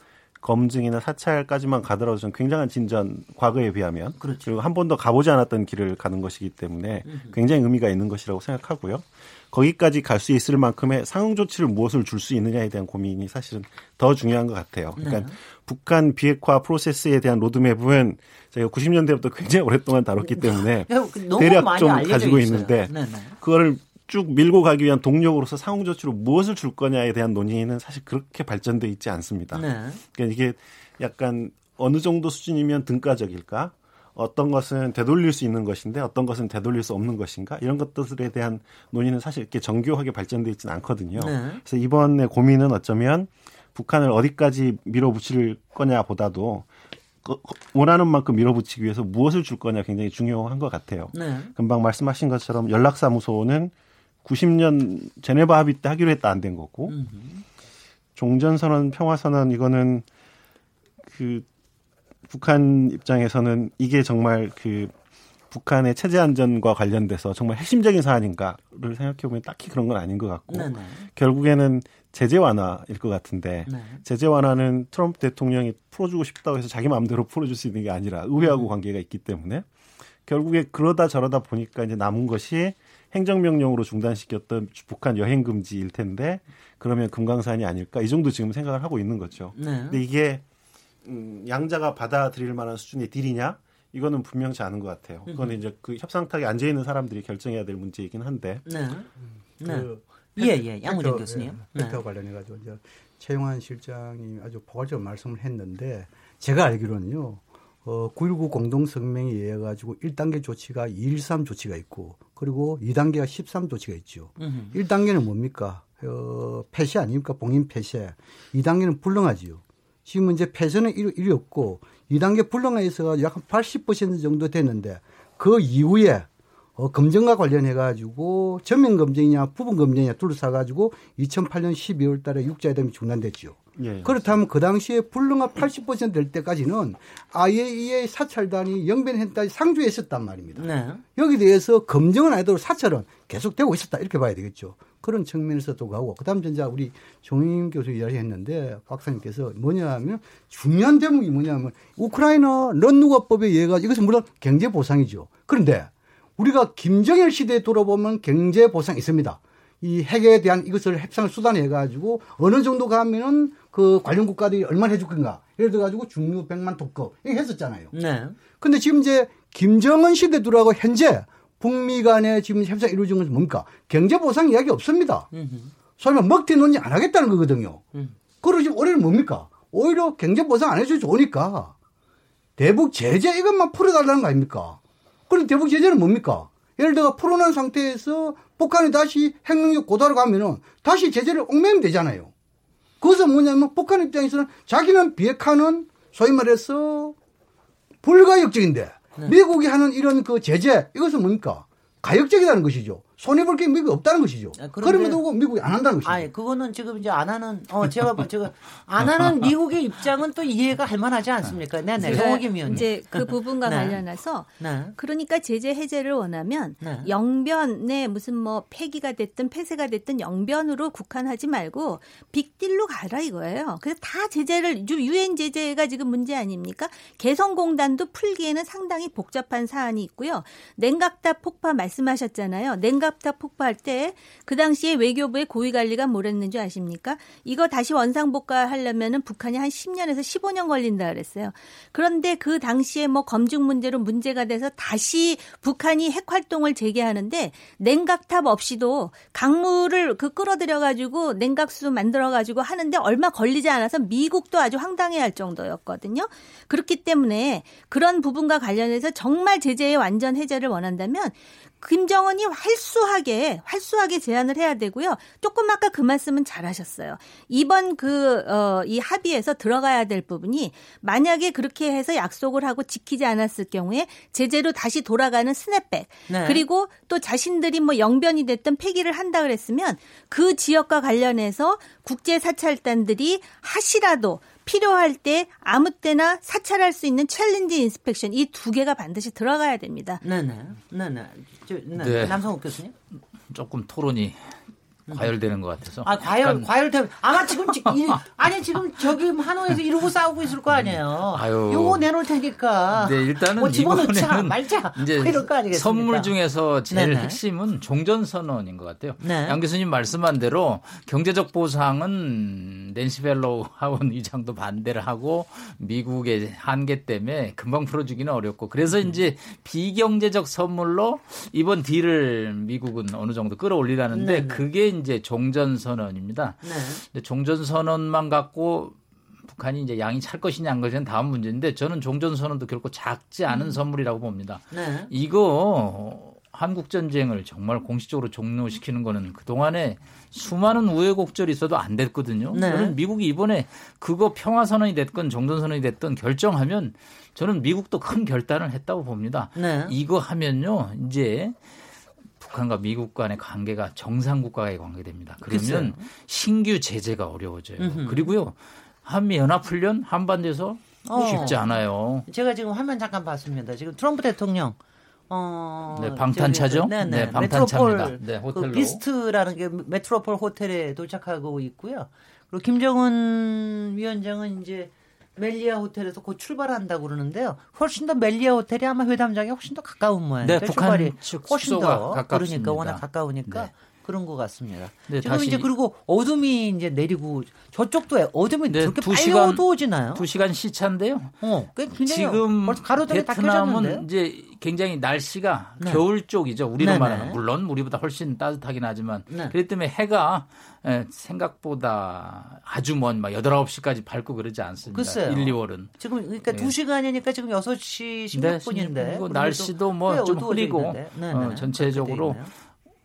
검증이나 사찰까지만 가더라도 좀 굉장한 진전 과거에 비하면 그렇죠. 그리고 한 번도 가보지 않았던 길을 가는 것이기 때문에 굉장히 의미가 있는 것이라고 생각하고요. 거기까지 갈 수 있을 만큼의 상응 조치를 무엇을 줄 수 있느냐에 대한 고민이 사실은 더 중요한 것 같아요. 그러니까 네. 북한 비핵화 프로세스에 대한 로드맵은 저희가 90년대부터 굉장히 오랫동안 다뤘기 때문에 (laughs) 대략 좀 가지고 있어요. 있는데 네, 네. 그거를 쭉 밀고 가기 위한 동력으로서 상응 조치로 무엇을 줄 거냐에 대한 논의는 사실 그렇게 발전돼 있지 않습니다. 네. 그러니까 이게 약간 어느 정도 수준이면 등가적일까? 어떤 것은 되돌릴 수 있는 것인데 어떤 것은 되돌릴 수 없는 것인가 이런 것들에 대한 논의는 사실 이렇게 정교하게 발전돼 있지는 않거든요. 네. 그래서 이번에 고민은 어쩌면 북한을 어디까지 밀어붙일 거냐보다도 그, 원하는 만큼 밀어붙이기 위해서 무엇을 줄 거냐 굉장히 중요한 것 같아요. 네. 금방 말씀하신 것처럼 연락사무소는 90년 제네바 합의 때 하기로 했다 안 된 거고 종전선언 평화선언 이거는 그 북한 입장에서는 이게 정말 그 북한의 체제 안전과 관련돼서 정말 핵심적인 사안인가를 생각해 보면 딱히 그런 건 아닌 것 같고 네네. 결국에는 제재 완화일 것 같은데 네. 제재 완화는 트럼프 대통령이 풀어주고 싶다고 해서 자기 마음대로 풀어줄 수 있는 게 아니라 의회하고 음. 관계가 있기 때문에 결국에 그러다 저러다 보니까 이제 남은 것이 행정명령으로 중단시켰던 북한 여행 금지일 텐데 그러면 금강산이 아닐까 이 정도 지금 생각을 하고 있는 거죠. 네. 근데 이게 음, 양자가 받아들일 만한 수준의 딜이냐? 이거는 분명치 않은 것 같아요. 그건 이제 그 협상탁에 앉아 있는 사람들이 결정해야 될 문제이긴 한데. 네. 네. 그 예, 예. 양우진 교수님. 예, 네. 관련해 가지고 이제 최영환 실장이 아주 포괄적으로 말씀을 했는데 제가 알기로는요. 어, 9.19 공동성명에 의해 가지고 1단계 조치가 213 조치가 있고 그리고 2단계가 13 조치가 있죠. 으흠. 1단계는 뭡니까? 어, 폐쇄 아닙니까? 봉인 폐쇄. 2단계는 불능하지요. 지금 이제 폐쇄는 이리, 이리 없고 2단계 불능화에 있어가 약80% 정도 됐는데 그 이후에 어, 검증과 관련해 가지고 전면 검증이냐 부분 검증이냐 둘러싸 가지고 2008년 12월 달에 육자회담이 중단됐죠. 예, 그렇다면 그 당시에 불능화 80%될 때까지는 IAEA 사찰단이 영변했다 상주에 있었단 말입니다. 네. 여기 대해서 검증은 아니더라도 사찰은 계속되고 있었다 이렇게 봐야 되겠죠. 그런 측면에서도 가고 그다음 전자 우리 종임 교수 이야기했는데 박사님께서 뭐냐면 중요한 대목이 뭐냐면 우크라이나 런누가법에 의해가 이것은 물론 경제 보상이죠. 그런데 우리가 김정일 시대에 돌아보면 경제 보상이 있습니다. 이 핵에 대한 이것을 협상을 수단해 가지고 어느 정도 가면은 그 관련 국가들이 얼마나 해줄 건가. 예를 들어 가지고 중류 100만 독거 이거 했었잖아요. 네. 근데 지금 이제 김정은 시대 들어가고 현재 북미 간에 지금 협상 이루어진 것은 뭡니까? 경제 보상 이야기 없습니다. 설마 먹튀 논의 안 하겠다는 거거든요. 음. 그리고 지금 올해는 뭡니까? 오히려 경제 보상 안 해주지 좋으니까 대북 제재 이것만 풀어달라는 거 아닙니까? 그럼 대북 제재는 뭡니까? 예를 들어 풀어놓은 상태에서 북한이 다시 핵능력 고도로 가면은 다시 제재를 옥매면 되잖아요. 그것은 뭐냐면 북한 입장에서는 자기는 비핵화는 소위 말해서 불가역적인데 네. 미국이 하는 이런 그 제재 이것은 뭡니까? 가역적이라는 것이죠. 손해볼 게 미국이 없다는 것이죠. 아, 그럼에도 미국이 안 한다는 것이죠. 아, 그거는 지금 이제 안 하는 어 제가 뭐 지금 안 하는 미국의 입장은 또 이해가 할 만하지 않습니까? 네, 네. 정호김 의원 이제 그 부분과 네. 관련해서 네. 그러니까 제재 해제를 원하면 네. 영변에 무슨 뭐 폐기가 됐든 폐쇄가 됐든 영변으로 국한하지 말고 빅딜로 가라 이거예요. 그래서 다 제재를 유엔 제재가 지금 문제 아닙니까? 개성공단도 풀기에는 상당히 복잡한 사안이 있고요. 냉각탑 폭파 말씀하셨잖아요. 냉각 원갑탑 폭파할 때 그 당시에 외교부의 고위 관리가 뭘 했는지 아십니까? 이거 다시 원상복구 하려면은 북한이 한 10년에서 15년 걸린다 그랬어요. 그런데 그 당시에 뭐 검증 문제로 문제가 돼서 다시 북한이 핵 활동을 재개하는데 냉각탑 없이도 강물을 그 끌어들여 가지고 냉각수 만들어 가지고 하는데 얼마 걸리지 않아서 미국도 아주 황당해 할 정도였거든요. 그렇기 때문에 그런 부분과 관련해서 정말 제재의 완전 해제를 원한다면 김정은이 활수하게 활수하게 제안을 해야 되고요. 조금 아까 그 말씀은 잘하셨어요. 이번 그이 어, 합의에서 들어가야 될 부분이 만약에 그렇게 해서 약속을 하고 지키지 않았을 경우에 제재로 다시 돌아가는 스냅백 네. 그리고 또 자신들이 뭐 영변이 됐던 폐기를 한다 그랬으면 그 지역과 관련해서 국제 사찰단들이 하시라도 필요할 때 아무 때나 사찰할 수 있는 challenge inspection 이 두 개가 반드시 들어가야 됩니다. 네네. 네네. 저, 네. 네. 남성욱 교수님. 조금 토론이 과열되는 것 같아서. 아 과열 약간... 과열되 아마 지금 이, 아니 지금 저기 하노이에서 이러고 싸우고 있을 거 아니에요. 아유. 요거 내놓을 테니까. 네 일단은 뭐 이번에는 (laughs) 말자. 이제 선물 중에서 제일 네네. 핵심은 종전 선언인 것 같아요. 네. 양 교수님 말씀한 대로 경제적 보상은 낸시 펠로시 하원 의장도 반대를 하고 미국의 한계 때문에 금방 풀어주기는 어렵고 그래서 음. 이제 비경제적 선물로 이번 딜을 미국은 어느 정도 끌어올리라는데 네네. 그게 이제 종전 선언입니다. 네. 종전 선언만 갖고 북한이 이제 양이 찰 것이냐 안 것이냐 다음 문제인데 저는 종전 선언도 결코 작지 않은 음. 선물이라고 봅니다. 네. 이거 한국 전쟁을 정말 공식적으로 종료시키는 거는 그 동안에 수많은 우여곡절이 있어도 안 됐거든요. 네. 저는 미국이 이번에 그거 평화 선언이 됐건 종전 선언이 됐던 결정하면 저는 미국도 큰 결단을 했다고 봅니다. 네. 이거 하면요 이제 북한과 미국 간의 관계가 정상 국가의 관계됩니다. 그러면 글쎄요. 신규 제재가 어려워져요. 음흠. 그리고요 한미 연합 훈련 한반도에서 어. 쉽지 않아요. 제가 지금 화면 잠깐 봤습니다. 지금 트럼프 대통령 어, 네, 방탄차죠? 네, 네, 네 방탄차입니다. 네, 호텔로. 그 비스트라는 게 메트로폴 호텔에 도착하고 있고요. 그리고 김정은 위원장은 이제 멜리아 호텔에서 곧 출발한다고 그러는데요. 훨씬 더 멜리아 호텔이 아마 회담장에 훨씬 더 가까운 모양이에요. 네, 북한 훨씬 더 가깝습니다. 그러니까 워낙 가까우니까 네. 그런 것 같습니다. 네, 지금 이제 그리고 어둠이 이제 내리고 저쪽도 어둠이 네, 그렇게 빨리 시간, 어두워지나요? 두 시간 시차인데요. 어, 지금 베트남은 이제 굉장히 날씨가 네. 겨울 쪽이죠. 우리로 네, 말하면 네. 물론 우리보다 훨씬 따뜻하긴 하지만 네. 그렇기 때문에 해가 생각보다 아주 먼 막 8, 9시까지 밝고 그러지 않습니다. 글쎄요. 1, 2월은. 지금 그러니까 네. 2시간이니까 지금 6시 16분인데. 네, 날씨도 뭐 좀 흐리고 어, 전체적으로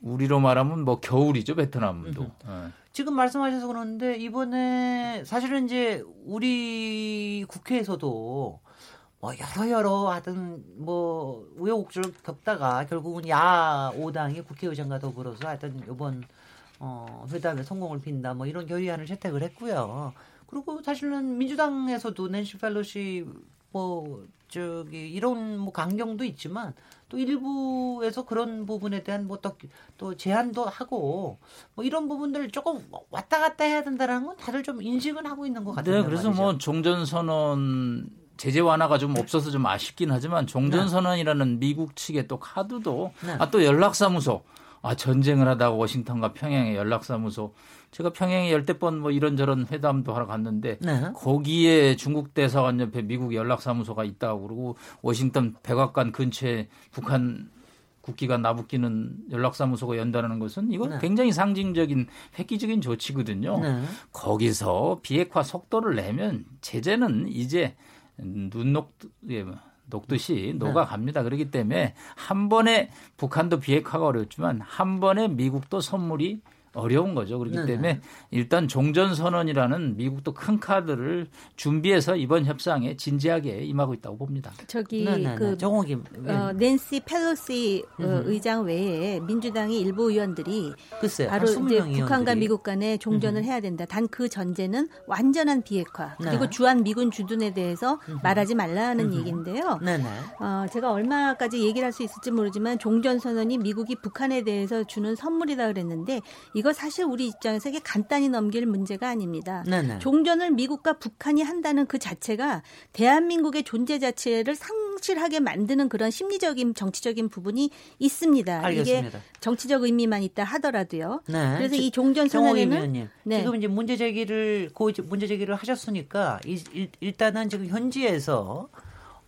우리로 말하면 뭐 겨울이죠 베트남도. 네. 지금 말씀하셔서 그러는데 이번에 사실은 이제 우리 국회에서도 뭐 여러 여러 하여튼 뭐 우여곡절 겪다가 결국은 야 5당이 국회의장과 더불어서 하여튼 이번 어 회담에 성공을 빈다 뭐 이런 결의안을 채택을 했고요. 그리고 사실은 민주당에서도 낸시 펠로시 뭐 저기 이런 뭐 강경도 있지만 또 일부에서 그런 부분에 대한 뭐또 또 제한도 하고 뭐 이런 부분들을 조금 왔다 갔다 해야 된다라는 건 다들 좀 인식은 하고 있는 것 같아요. 네, 그래서 말이죠. 뭐 종전 선언 제재 완화가 좀 없어서 좀 아쉽긴 하지만 종전 선언이라는 미국 측의 또 카드도 네. 아또 연락사무소 아 전쟁을 하다가 워싱턴과 평양의 연락사무소 제가 평양에 열대 번뭐 이런저런 회담도 하러 갔는데 네. 거기에 중국 대사관 옆에 미국 연락사무소가 있다고 그러고 워싱턴 백악관 근처에 북한 국기가 나붙기는 연락사무소가 연다는 것은 이건 네. 굉장히 상징적인 획기적인 조치거든요. 네. 거기서 비핵화 속도를 내면 제재는 이제 눈 녹, 예, 녹듯이 네. 녹아갑니다. 그렇기 때문에 한 번에 북한도 비핵화가 어렵지만 한 번에 미국도 선물이 어려운 거죠. 그렇기 네네. 때문에 일단 종전선언이라는 미국도 큰 카드를 준비해서 이번 협상에 진지하게 임하고 있다고 봅니다. 저기 네네네. 그 정호기 어, 낸시 펠로시 어, 의장 외에 민주당의 일부 의원들이 글쎄요, 바로 이제 북한과 의원들이. 미국 간에 종전을 음흠. 해야 된다. 단 그 전제는 완전한 비핵화 네. 그리고 주한 미군 주둔에 대해서 음흠. 말하지 말라는. 얘기인데요. 네네. 어, 제가 얼마까지 얘기를 할 수 있을지 모르지만 종전선언이 미국이 북한에 대해서 주는 선물이다 그랬는데 이거 사실 우리 입장에서 이게 간단히 넘길 문제가 아닙니다. 네네. 종전을 미국과 북한이 한다는 그 자체가 대한민국의 존재 자체를 상실하게 만드는 그런 심리적인 정치적인 부분이 있습니다. 알겠습니다. 이게 정치적 의미만 있다 하더라도요. 네. 그래서 이 종전 선언에는 네. 지금 이제 문제 제기를 고 문제 제기를 하셨으니까 일단은 지금 현지에서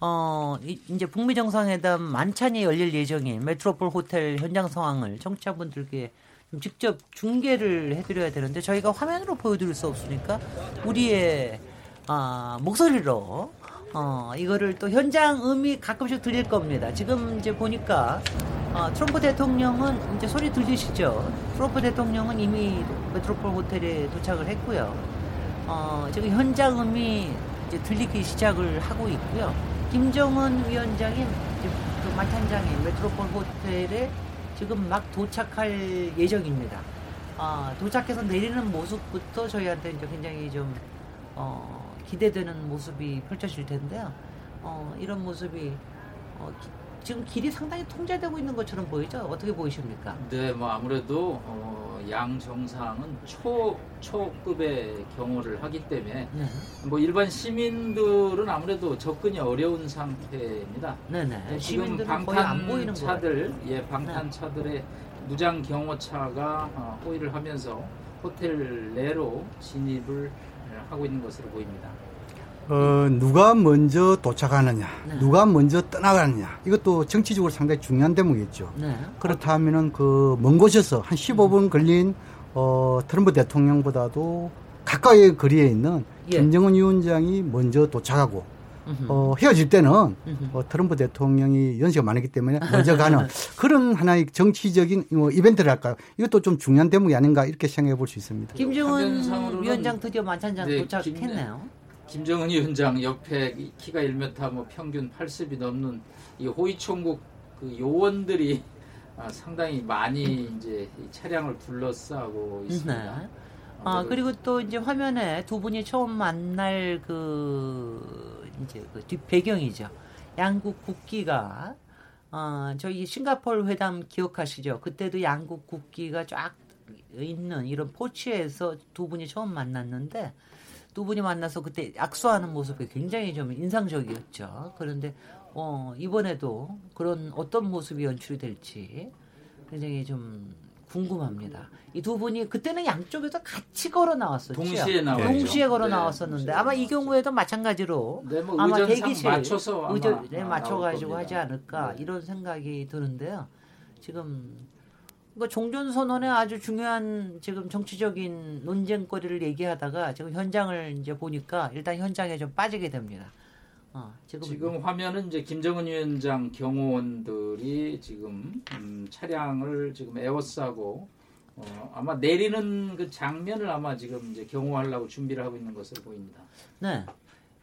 어, 이제 북미 정상회담 만찬이 열릴 예정인 메트로폴 호텔 현장 상황을 청취자분들께 직접 중계를 해드려야 되는데 저희가 화면으로 보여드릴 수 없으니까 우리의 아, 목소리로 어, 이거를 또 현장 음이 가끔씩 들릴 겁니다. 지금 이제 보니까 어, 트럼프 대통령은 이제 소리 들리시죠? 트럼프 대통령은 이미 메트로폴 호텔에 도착을 했고요. 어, 지금 현장음이 이제 들리기 시작을 하고 있고요. 김정은 위원장이 그 만탄장인 메트로폴 호텔에 지금 막 도착할 예정입니다. 아, 도착해서 내리는 모습부터 저희한테 이제 굉장히 좀 어, 기대되는 모습이 펼쳐질 텐데요. 어, 이런 모습이 어, 지금 길이 상당히 통제되고 있는 것처럼 보이죠? 어떻게 보이십니까? 네, 뭐 아무래도 어, 양 정상은 초 초급의 경호를 하기 때문에 네. 뭐 일반 시민들은 아무래도 접근이 어려운 상태입니다. 네네. 네. 지금 방탄 차들, 예, 방탄 차들의 네. 무장 경호차가 어, 호위를 하면서 호텔 내로 진입을 하고 있는 것으로 보입니다. 어, 누가 먼저 도착하느냐, 네. 누가 먼저 떠나가느냐, 이것도 정치적으로 상당히 중요한 대목이겠죠. 네. 그렇다면은 그 먼 곳에서 한 15분 걸린 어, 트럼프 대통령보다도 가까이 거리에 있는 예. 김정은 위원장이 먼저 도착하고 어, 헤어질 때는 어, 트럼프 대통령이 연세가 많았기 때문에 먼저 가는 (laughs) 그런 하나의 정치적인 뭐 이벤트를 할까요? 이것도 좀 중요한 대목이 아닌가 이렇게 생각해 볼 수 있습니다. 김정은 위원장 드디어 만찬장 네, 도착했네요. 김정은 위원장 옆에 키가 1m 뭐 평균 80이 넘는 이 호위총국 그 요원들이 아, 상당히 많이 이제 차량을 둘러싸고 있습니다. 네. 아 그리고 또 이제 화면에 두 분이 처음 만날 그 이제 그 뒷 배경이죠. 양국 국기가 어, 저희 싱가폴 회담 기억하시죠? 그때도 양국 국기가 쫙 있는 이런 포치에서 두 분이 처음 만났는데 두 분이 만나서 그때 악수하는 모습이 굉장히 좀 인상적이었죠. 그런데 어, 이번에도 그런 어떤 모습이 연출이 될지 굉장히 좀 궁금합니다. 이 두 분이 그때는 양쪽에서 같이 걸어 나왔었죠. 동시에 나왔 동시에 걸어 네, 나왔었는데 아마 이 경우에도 마찬가지로 네, 뭐 아마 대기실 맞춰서 의전에 맞춰 가지고 하지 않을까 네. 이런 생각이 드는데요. 지금 그러니까 종전 선언의 아주 중요한 지금 정치적인 논쟁거리를 얘기하다가 지금 현장을 이제 보니까 일단 현장에 좀 빠지게 됩니다. 어, 지금, 지금 화면은 이제 김정은 위원장 경호원들이 지금 음, 차량을 지금 에워싸고 어, 아마 내리는 그 장면을 아마 지금 이제 경호하려고 준비를 하고 있는 것으로 보입니다. 네.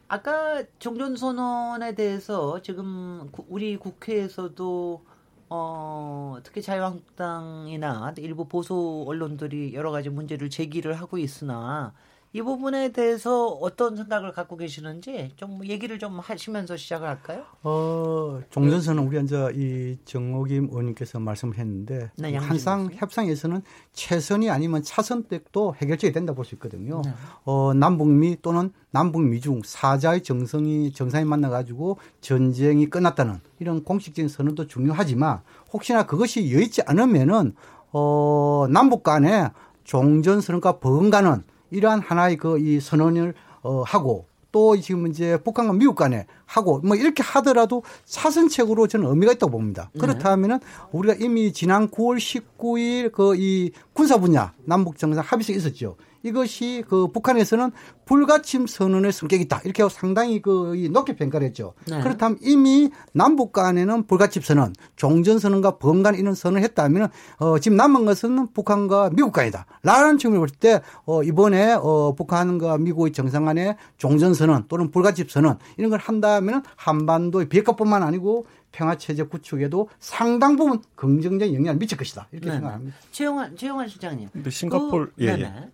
아까 종전선언에 대해서 지금 우리 국회에서도 어, 특히 자유한국당이나 일부 보수 언론들이 여러 가지 문제를 제기를 하고 있으나 이 부분에 대해서 어떤 생각을 갖고 계시는지 좀 얘기를 좀 하시면서 시작을 할까요? 어, 종전선은 우리 이제 이 정옥임 의원님께서 말씀을 했는데 네, 항상 협상에서는 최선이 아니면 차선택도 해결책이 된다 볼 수 있거든요. 네. 어, 남북미 또는 남북미중 사자의 정성이 정상이 만나 가지고 전쟁이 끝났다는 이런 공식적인 선언도 중요하지만 혹시나 그것이 여의치 않으면은 어, 남북 간에 종전선언과 버금가는 이러한 하나의 그 이 선언을 어, 하고 또 지금 이제 북한과 미국 간에 하고 뭐 이렇게 하더라도 사선책으로 저는 의미가 있다고 봅니다. 네. 그렇다면은 우리가 이미 지난 9월 19일 그 이 군사 분야 남북 정상 합의서 있었죠. 이것이 그 북한에서는 불가침 선언의 성격이 있다. 이렇게 상당히 그 높게 평가를 했죠. 네. 그렇다면 이미 남북 간에는 불가침 선언, 종전 선언과 번간 이런 선언을 했다면 어 지금 남은 것은 북한과 미국 간이다. 라는 측면을 볼 때 어 이번에 어 북한과 미국의 정상 간의 종전 선언 또는 불가침 선언 이런 걸 한다면 한반도의 비핵화뿐만 아니고 평화 체제 구축에도 상당 부분 긍정적인 영향을 미칠 것이다 이렇게 네. 생각합니다. 최영환 최영환 실장님. 근데 싱가폴 그, 예, 예.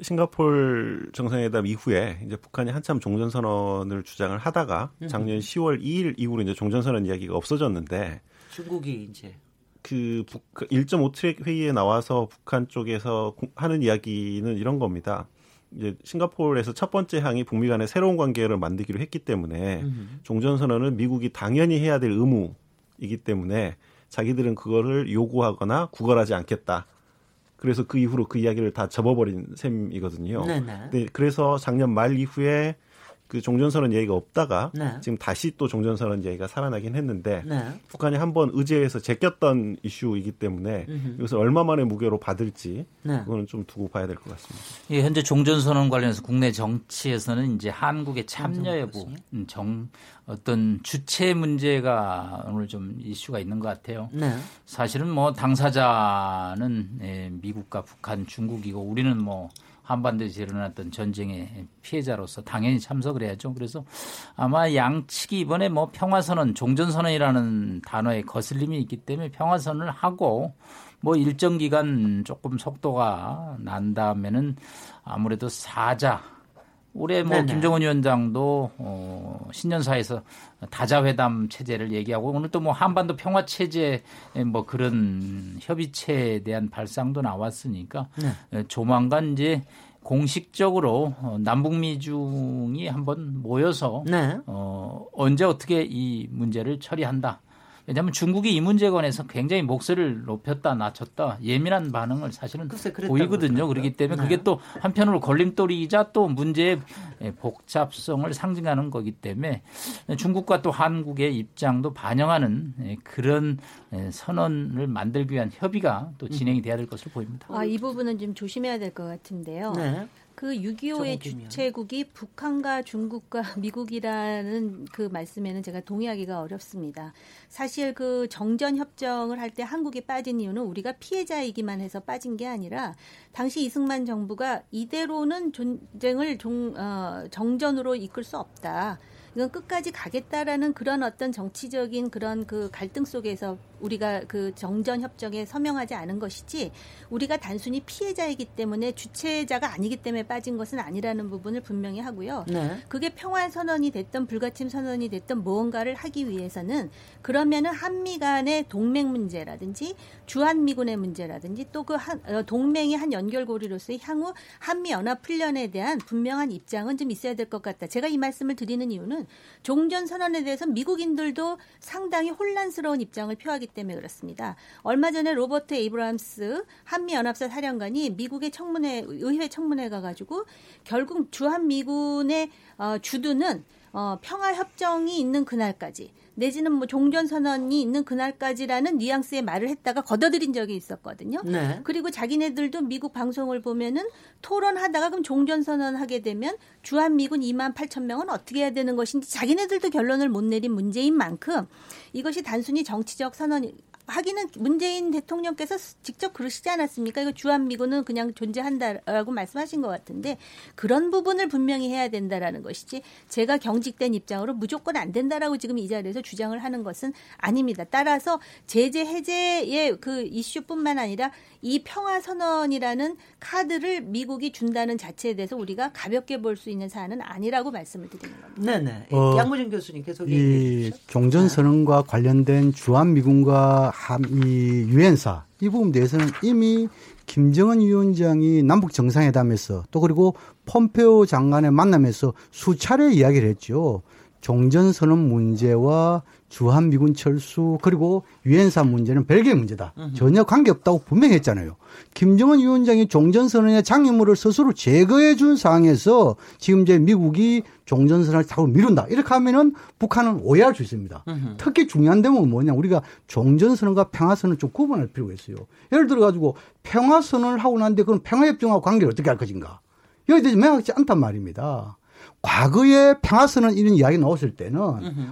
싱가폴 정상회담 이후에 이제 북한이 한참 종전선언을 주장을 하다가 작년 10월 2일 이후로 이제 종전선언 이야기가 없어졌는데 중국이 이제 그 1.5그 트랙 회의에 나와서 북한 쪽에서 하는 이야기는 이런 겁니다. 이제 싱가포르에서 첫 번째 항이 북미 간의 새로운 관계를 만들기로 했기 때문에 음. 종전선언은 미국이 당연히 해야 될 의무이기 때문에 자기들은 그거를 요구하거나 구걸하지 않겠다. 그래서 그 이후로 그 이야기를 다 접어버린 셈이거든요. 네네. 네, 그래서 작년 말 이후에 그 종전선언 얘기가 없다가 네. 지금 다시 또 종전선언 얘기가 살아나긴 했는데 네. 북한이 한번 의제에서 제꼈던 이슈이기 때문에 음흠. 이것을 얼마 만에 무게로 받을지 네. 그거는 좀 두고 봐야 될 것 같습니다. 예, 현재 종전선언 관련해서 국내 정치에서는 이제 한국의 참여 여부, 음, 정 어떤 주체 문제가 오늘 좀 이슈가 있는 것 같아요. 네. 사실은 뭐 당사자는 예, 미국과 북한, 중국이고 우리는 뭐 한반도에서 일어났던 전쟁의 피해자로서 당연히 참석을 해야죠. 그래서 아마 양측이 이번에 뭐 평화선언, 종전선언이라는 단어에 거슬림이 있기 때문에 평화선언을 하고 뭐 일정 기간 조금 속도가 난 다음에는 아무래도 사자 올해 뭐 네네. 김정은 위원장도 어 신년사에서 다자회담 체제를 얘기하고 오늘 또 뭐 한반도 평화 체제 뭐 그런 협의체에 대한 발상도 나왔으니까 네. 조만간 이제 공식적으로 어, 남북미 중이 한번 모여서 네. 어 언제 어떻게 이 문제를 처리한다. 왜냐하면 중국이 이 문제에 관해서 굉장히 목소리를 높였다 낮췄다 예민한 반응을 사실은 보이거든요. 그렇기 때문에 네. 그게 또 한편으로 걸림돌이자 또 문제의 복잡성을 상징하는 거기 때문에 중국과 또 한국의 입장도 반영하는 그런 선언을 만들기 위한 협의가 또 진행이 돼야 될 것으로 보입니다. 아, 이 부분은 좀 조심해야 될 것 같은데요. 네. 그 6.25의 주체국이 북한과 중국과 (laughs) 미국이라는 그 말씀에는 제가 동의하기가 어렵습니다. 사실 그 정전 협정을 할 때 한국이 빠진 이유는 우리가 피해자이기만 해서 빠진 게 아니라 당시 이승만 정부가 이대로는 전쟁을 종, 어, 정전으로 이끌 수 없다. 이건 끝까지 가겠다라는 그런 어떤 정치적인 그런 그 갈등 속에서 우리가 그 정전 협정에 서명하지 않은 것이지 우리가 단순히 피해자이기 때문에 주체자가 아니기 때문에 빠진 것은 아니라는 부분을 분명히 하고요. 네. 그게 평화 선언이 됐던 불가침 선언이 됐던 무언가를 하기 위해서는 그러면은 한미 간의 동맹 문제라든지 주한 미군의 문제라든지 또그 한, 동맹의 한 연결고리로서의 향후 한미 연합 훈련에 대한 분명한 입장은 좀 있어야 될 것 같다. 제가 이 말씀을 드리는 이유는 종전 선언에 대해서 미국인들도 상당히 혼란스러운 입장을 표하기 때문에 그렇습니다. 얼마 전에 로버트 에이브람스 한미 연합사 사령관이 미국의 청문회 의회 청문회 가가지고 결국 주한 미군의 어, 주둔은 어, 평화 협정이 있는 그날까지 내지는 뭐 종전 선언이 있는 그날까지라는 뉘앙스의 말을 했다가 걷어들인 적이 있었거든요. 네. 그리고 자기네들도 미국 방송을 보면은 토론하다가 그럼 종전 선언 하게 되면 주한 미군 2만 8천 명은 어떻게 해야 되는 것인지 자기네들도 결론을 못 내린 문제인 만큼 이것이 단순히 정치적 선언이 하기는 문재인 대통령께서 직접 그러시지 않았습니까? 이거 주한미군은 그냥 존재한다라고 말씀하신 것 같은데 그런 부분을 분명히 해야 된다라는 것이지 제가 경직된 입장으로 무조건 안 된다라고 지금 이 자리에서 주장을 하는 것은 아닙니다. 따라서 제재 해제의 그 이슈뿐만 아니라 이 평화 선언이라는 카드를 미국이 준다는 자체에 대해서 우리가 가볍게 볼 수 있는 사안은 아니라고 말씀을 드리는 겁니다. 네네. 어, 양무진 교수님 계속 이 종전 선언과 관련된 주한 미군과 이 유엔사 이 부분 대해서는 이미 김정은 위원장이 남북 정상회담에서 또 그리고 폼페오 장관의 만남에서 수차례 이야기를 했죠. 종전선언 문제와 주한 미군 철수 그리고 유엔사 문제는 별개의 문제다. 전혀 관계없다고 분명히 했잖아요. 김정은 위원장이 종전선언의 장애물을 스스로 제거해 준 상황에서 지금 이제 미국이 종전선언을 자꾸 미룬다. 이렇게 하면은 북한은 오해할 수 있습니다. 특히 중요한 점은 뭐냐. 우리가 종전선언과 평화선언을 좀 구분할 필요가 있어요. 예를 들어 가지고 평화선언을 하고 난데 그럼 평화협정하고 관계를 어떻게 할 것인가. 여기에 대해서 명확치 않단 말입니다. 과거에 평화선언 이런 이야기 나왔을 때는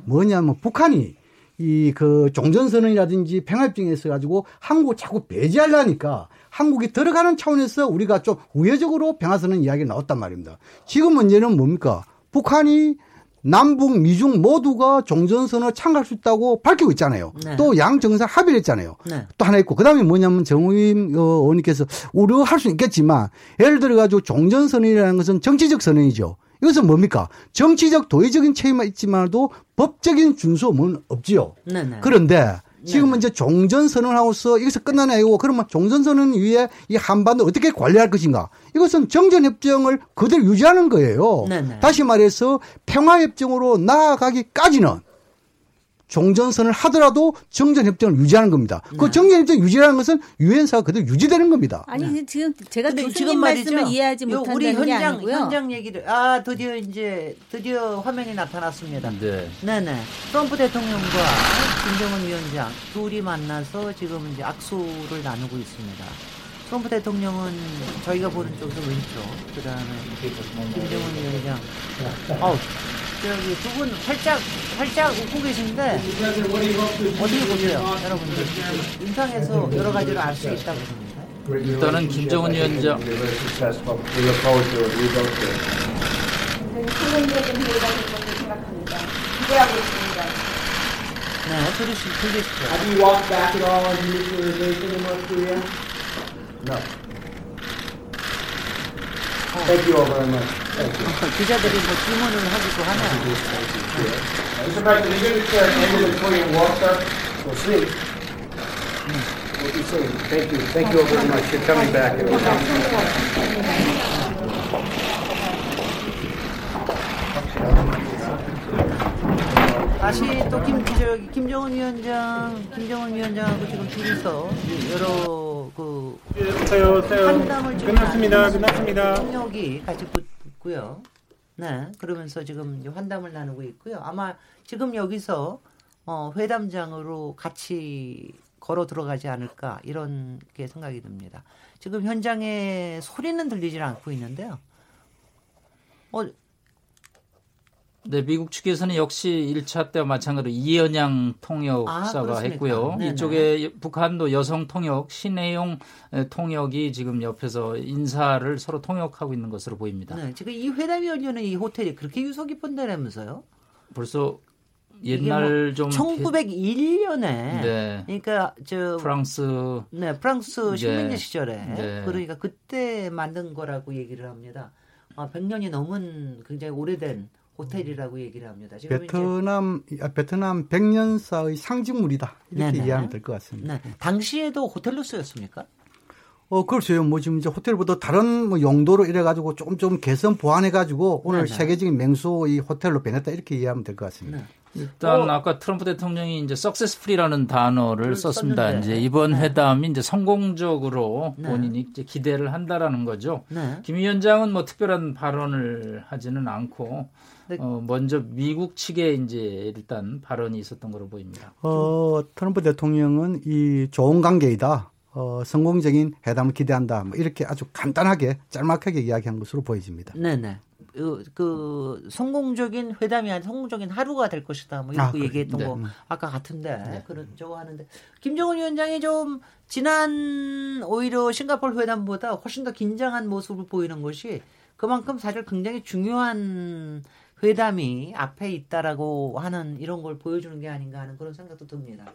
뭐냐면 북한이 이 그 종전선언이라든지 평화협정에 있어 가지고 한국을 자꾸 배제하려니까 한국이 들어가는 차원에서 우리가 좀 우회적으로 평화선언 이야기가 나왔단 말입니다. 지금 문제는 뭡니까? 북한이 남북 미중 모두가 종전선언을 참가할 수 있다고 밝히고 있잖아요. 네. 또양 정상 합의를 했잖아요. 네. 또 하나 있고 그다음에 뭐냐면 정우임 어, 의원님께서 우려할 수 있겠지만 예를 들어 가지고 종전선언이라는 것은 정치적 선언이죠. 이것은 뭡니까? 정치적 도의적인 책임만 있지만도 법적인 준수는 없지요. 네네. 그런데 지금은 이제 종전선언 하고서 이것이 끝나는 아니고 그러면 종전선언 위에 이 한반도 어떻게 관리할 것인가? 이것은 정전협정을 그대로 유지하는 거예요. 네네. 다시 말해서 평화협정으로 나아가기까지는 종전선을 하더라도 정전협정을 유지하는 겁니다. 그 네. 그 정전협정 유지하는 것은 유엔사가 그대로 유지되는 겁니다. 아니 네. 지금 제가 교수님 말씀을 이해하지 못한다는 우리 현장, 게 아니고요. 현장 얘기를 아 드디어 이제 드디어 화면이 나타났습니다. 네. 네네. 트럼프 대통령과 김정은 위원장 둘이 만나서 지금 이제 악수를 나누고 있습니다. 트럼프 대통령은 저희가 보는 쪽에서 왼쪽, 그 다음에 김정은 위원장. 어우, 저기 두분 살짝, 살짝 웃고 계신데, 어떻게 보세요, 여러분들? 인상에서 여러 가지를 알수 있다고 봅니다. 일단은 김정은 위원장. 네, 들으시, 들으시죠. Have you walked back at all on denuclearization in North Korea? No. Thank you all very much. Thank you. 기자들이 뭐 질문을 하기도 하네요. Mr. President, are you going to declare an end to the Korean War, sir? We'll see. We'll be seeing. Thank you. Thank you all very much. You're coming back. 다시 또 김, 저기, 김정은 위원장, 김정은 위원장하고 지금 둘이서 여러 그 한담을 끝났습니다. 끝났습니다. 통역이 같이 붙고요. 네, 그러면서 지금 환담을 나누고 있고요. 아마 지금 여기서 어, 회담장으로 같이 걸어 들어가지 않을까 이런 게 생각이 듭니다. 지금 현장에 소리는 들리지 않고 있는데요. 어, 네, 미국 측에서는 역시 1차 때와 마찬가지로 이연양 통역사가 아, 했고요. 네네. 이쪽에 북한도 여성 통역 신혜용 통역이 지금 옆에서 인사를 서로 통역하고 있는 것으로 보입니다. 네, 지금 이 회담이 열리는 이 호텔이 그렇게 유서 깊은 데라면서요? 벌써 옛날 좀 1901년에 네. 그러니까 저 프랑스 네 프랑스 식민지 네. 시절에 네. 그러니까 그때 만든 거라고 얘기를 합니다. 아, 100년이 넘은 굉장히 오래된 호텔이라고 얘기를 합니다. 베트남 아, 베트남 백년사의 상징물이다 이렇게 네네. 이해하면 될 것 같습니다. 네. 당시에도 호텔로 쓰였습니까? 어, 그렇죠. 뭐 지금 이제 호텔보다 다른 뭐 용도로 이래가지고 조금 좀 개선 보완해가지고 오늘 네네. 세계적인 맹수 이 호텔로 변했다 이렇게 이해하면 될 것 같습니다. 네. 일단 어, 아까 트럼프 대통령이 이제 석세스풀이라는 단어를 썼습니다. 썼는데. 이제 이번 네. 회담이 이제 성공적으로 네. 본인이 이제 기대를 한다라는 거죠. 네. 김 위원장은 뭐 특별한 발언을 하지는 않고 네. 어, 먼저 미국 측에 이제 일단 발언이 있었던 걸로 보입니다. 어, 트럼프 대통령은 이 좋은 관계이다. 어, 성공적인 회담을 기대한다. 뭐 이렇게 아주 간단하게 짤막하게 이야기한 것으로 보여집니다. 네네. 그, 그 성공적인 회담이 아닌 성공적인 하루가 될 것이다. 뭐 이렇게 아, 얘기했던 네. 거 아까 같은데 네. 그런 저거 하는데 김정은 위원장이 좀 지난 오히려 싱가포르 회담보다 훨씬 더 긴장한 모습을 보이는 것이 그만큼 사실 굉장히 중요한 회담이 앞에 있다라고 하는 이런 걸 보여주는 게 아닌가 하는 그런 생각도 듭니다.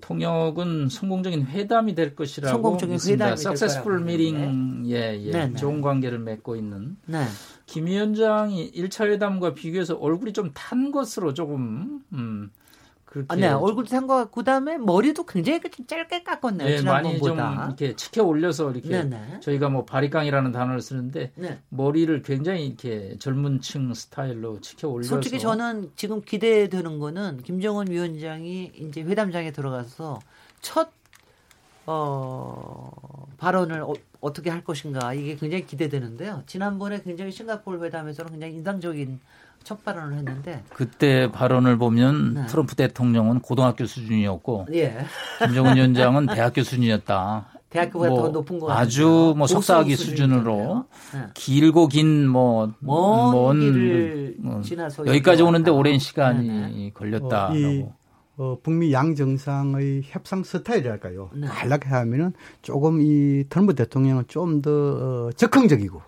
통역은 성공적인 회담이 될 것이라고 성공적인 믿습니다. 회담이 Successful meeting, 예, 예, 네, 네. 좋은 관계를 맺고 있는. 네. 김 위원장이 1차 회담과 비교해서 얼굴이 좀 탄 것으로 조금 음, 그렇게 아, 네, 얼굴 산거 그다음에 머리도 굉장히 좀 짧게 깎았네요. 네, 많이 좀 이렇게 치켜 올려서 이렇게 네네. 저희가 뭐 바리깡이라는 단어를 쓰는데 네. 머리를 굉장히 이렇게 젊은층 스타일로 치켜 올려서 솔직히 저는 지금 기대되는 거는 김정은 위원장이 이제 회담장에 들어가서 첫 어, 발언을 어, 떻게할 것인가 이게 굉장히 기대되는데요. 지난번에 굉장히 싱가포르 회담에서는 굉장히 인상적인 첫 발언을 했는데 그때 발언을 보면 네. 트럼프 대통령은 고등학교 수준이었고 예. 김정은 위원장은 대학교 수준이었다. 대학교보다 뭐 더 높은 거 아주 뭐 석사학위 수준으로 네. 길고 긴뭐먼 길을 뭐 지나서 여기까지 오는데 오랜 시간이 네, 네. 걸렸다라고. 어, 이, 어, 북미 양 정상의 협상 스타일이랄까요. 네. 간략하게 하면은 조금 이 트럼프 대통령은 좀 더 어, 적극적이고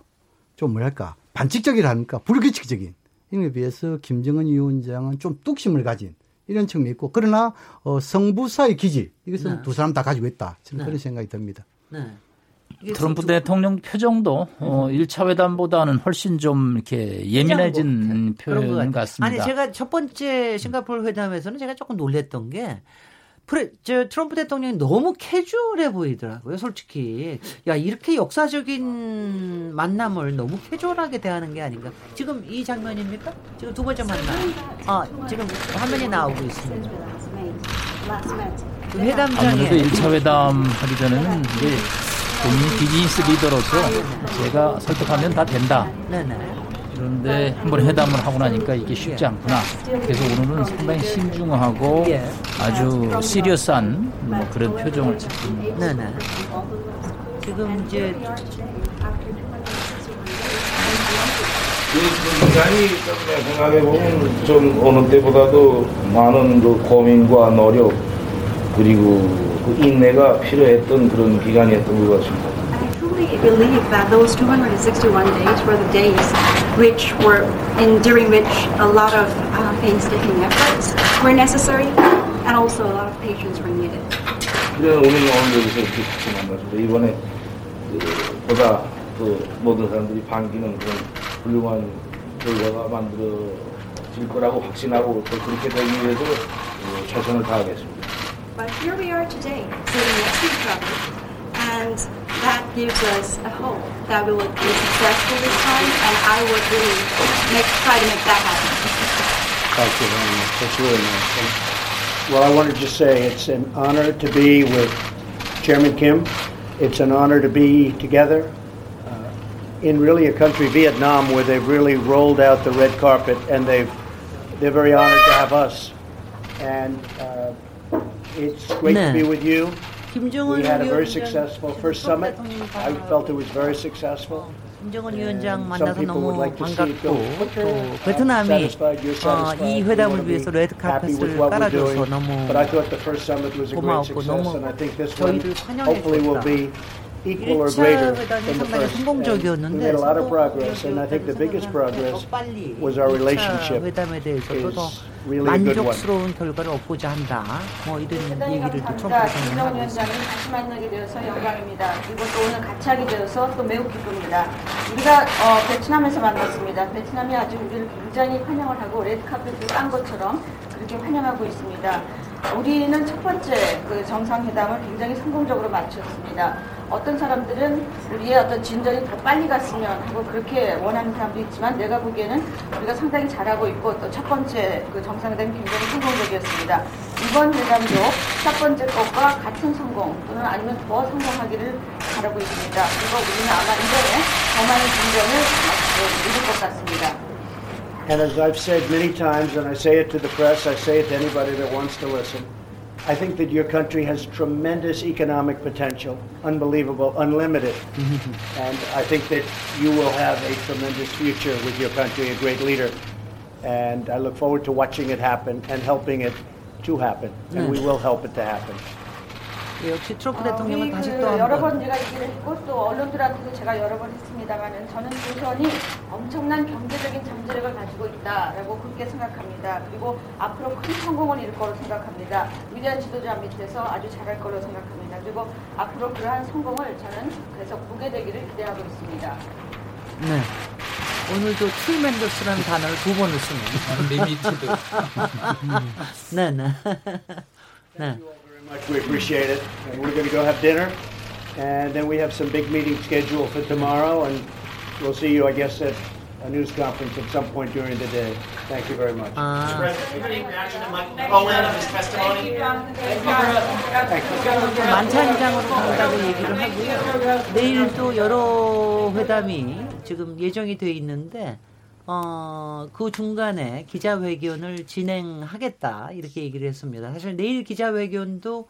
좀 뭐랄까 반칙적이라니까 불규칙적인 이에 비해서 김정은 위원장은 좀 뚝심을 가진 이런 측면이 있고 그러나 어, 성부사의 기질 이것은 네. 두 사람 다 가지고 있다 저는 네. 그런 생각이 듭니다. 네. 트럼프 대통령 표정도 어, 1차 회담보다는 훨씬 좀 이렇게 예민해진 표현 같습니다. 아니 제가 첫 번째 싱가포르 회담에서는 제가 조금 놀랬던 게 프레, 저 트럼프 대통령이 너무 캐주얼해 보이더라고요, 솔직히. 야, 이렇게 역사적인 만남을 너무 캐주얼하게 대하는 게 아닌가. 지금 이 장면입니까? 지금 두 번째 만남. 아, 지금 화면이 나오고 있습니다. 그 회담장에. 아무래도 1차 회담 하기 전에는 이제 본인 비즈니스 리더로서 제가 설득하면 다 된다. 그런데 한 번 회담을 하고 나니까 이게 쉽지 않구나. 그래서 오늘은 상당히 신중하고 예. 아주 시리어스한 뭐 그런 표정을 짓습니다. 네네. 지금 이제 굉장히 생각해 보면 좀 어느 때보다도 많은 그 고민과 노력 그리고 그 인내가 필요했던 그런 기간이었던 것 같습니다. believe that those 261 days were the days which were in during which a lot of uh, painstaking efforts were necessary and also a lot of patience were needed. 그래 오늘 오늘 여기서 이렇게 같이 만났습니다. 이번에 그, 보다 그 모든 사람들이 반기는 그런 훌륭한 결과가 만들어질 거라고 확신하고 또 그렇게 되기 위해서 그, 최선을 다하겠습니다. But here we are today, sitting next to each other, and that gives us a hope that we will be successful this time, and I would really make, try to make that happen. Thank you very much. That's really nice. Well, I wanted to say it's an honor to be with Chairman Kim. It's an honor to be together uh, in really a country, Vietnam, where they've really rolled out the red carpet, and they've they're very honored to have us. And uh, it's great to be with you. 김정은 we had a very successful first summit. I felt it was very successful. 김정은 위원장 만나서 너무 반갑고 또 베트남이 어, 이 회담을 위해서 레드 카펫을 깔아줘서 너무 고마웠고 너무 저희를 환영했습니다. Equal or greater than the first. And we made a lot of progress, and I think the biggest progress was our relationship. Is really 만족스러운 결과를 얻고자 한다. 뭐 이런 얘기를 또 대통령이 하고 있습니다. 다시 만나게 되어서 영광입니다. 그리고 또 오늘 같이 하게 되어서 또 매우 기쁩니다. 우리가 어, 베트남에서 만났습니다. 베트남이 아주 우리를 굉장히 환영을 하고 레드카펫을 깐 것처럼 그렇게 환영하고 있습니다. 우리는 첫 번째 그 정상회담을 굉장히 성공적으로 마쳤습니다. 어떤 사람들은 우리의 어떤 진전이 더 빨리 갔으면 하고 그렇게 원하는 사람도 있지만 내가 보기에는 우리가 상당히 잘하고 있고 또 첫 번째 그 정상회담이 굉장히 성공적이었습니다. 이번 회담도 첫 번째 것과 같은 성공 또는 아니면 더 성공하기를 바라고 있습니다. 그리고 우리는 아마 이번에 더 많은 진전을 이룰 것 같습니다. And as I've said many times, and I say it to the press, I say it to anybody that wants to listen, I think that your country has tremendous economic potential, unbelievable, unlimited. Mm-hmm. and I think that you will have a tremendous future with your country, a great leader. And I look forward to watching it happen and helping it to happen. And we will help it to happen. 역시 트럼프 대통령은 어, 다시 그 또 여러 번 제가 얘기를 했고 또 언론들한테도 제가 여러 번 했습니다만은 저는 조선이 엄청난 경제적인 잠재력을 가지고 있다라고 그렇게 생각합니다. 그리고 앞으로 큰 성공을 이룰 거로 생각합니다. 위대한 지도자 밑에서 아주 잘할 거로 생각합니다. 그리고 앞으로 그러한 성공을 저는 계속 보게 되기를 기대하고 있습니다. 네. 오늘도 tremendous라는 단어를 두 번을 씁니다. limited. (laughs) 네, 네. 네. much. We appreciate it. And we're going to go have dinner. And then we have some big meetings scheduled for tomorrow. And we'll see you, I guess, at a news conference at some point during the day. Thank you very much. Uh, 만찬장으로 간다고 얘기를 하고요. 내일 또 여러 회담이 지금 예정이 돼 있는데 어, 그 중간에 기자회견을 진행하겠다 이렇게 얘기를 했습니다. 사실 내일 기자회견도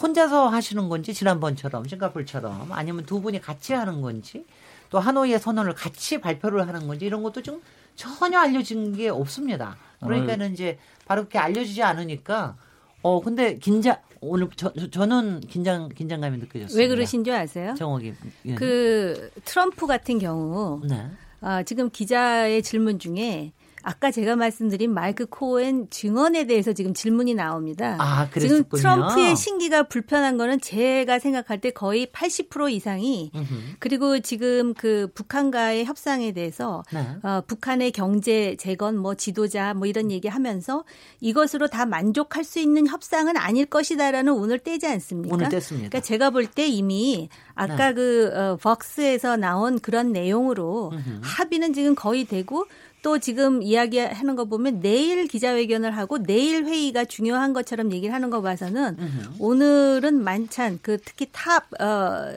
혼자서 하시는 건지 지난번처럼 싱가폴처럼 아니면 두 분이 같이 하는 건지 또 하노이의 선언을 같이 발표를 하는 건지 이런 것도 좀 전혀 알려진 게 없습니다. 그러니까는 이제 바로 그렇게 알려지지 않으니까 어 근데 긴장 오늘 저, 저는 긴장 긴장감이 느껴졌어요. 왜 그러신 줄 아세요? 정옥이 예. 그 트럼프 같은 경우 네. 아, 지금 기자의 질문 중에 아까 제가 말씀드린 마이크 코엔 증언에 대해서 지금 질문이 나옵니다. 아, 지금 트럼프의 신기가 불편한 거는 제가 생각할 때 거의 80% 이상이 으흠. 그리고 지금 그 북한과의 협상에 대해서 네. 어, 북한의 경제 재건 뭐 지도자 뭐 이런 얘기하면서 이것으로 다 만족할 수 있는 협상은 아닐 것이다라는 운을 떼지 않습니까? 운을 뗐습니다. 그러니까 제가 볼 때 이미 아까 네. 그 어, Vox에서 나온 그런 내용으로 으흠. 합의는 지금 거의 되고 또 지금 이야기하는 거 보면 내일 기자회견을 하고 내일 회의가 중요한 것처럼 얘기를 하는 거 봐서는 으흠. 오늘은 만찬 그 특히 탑 어,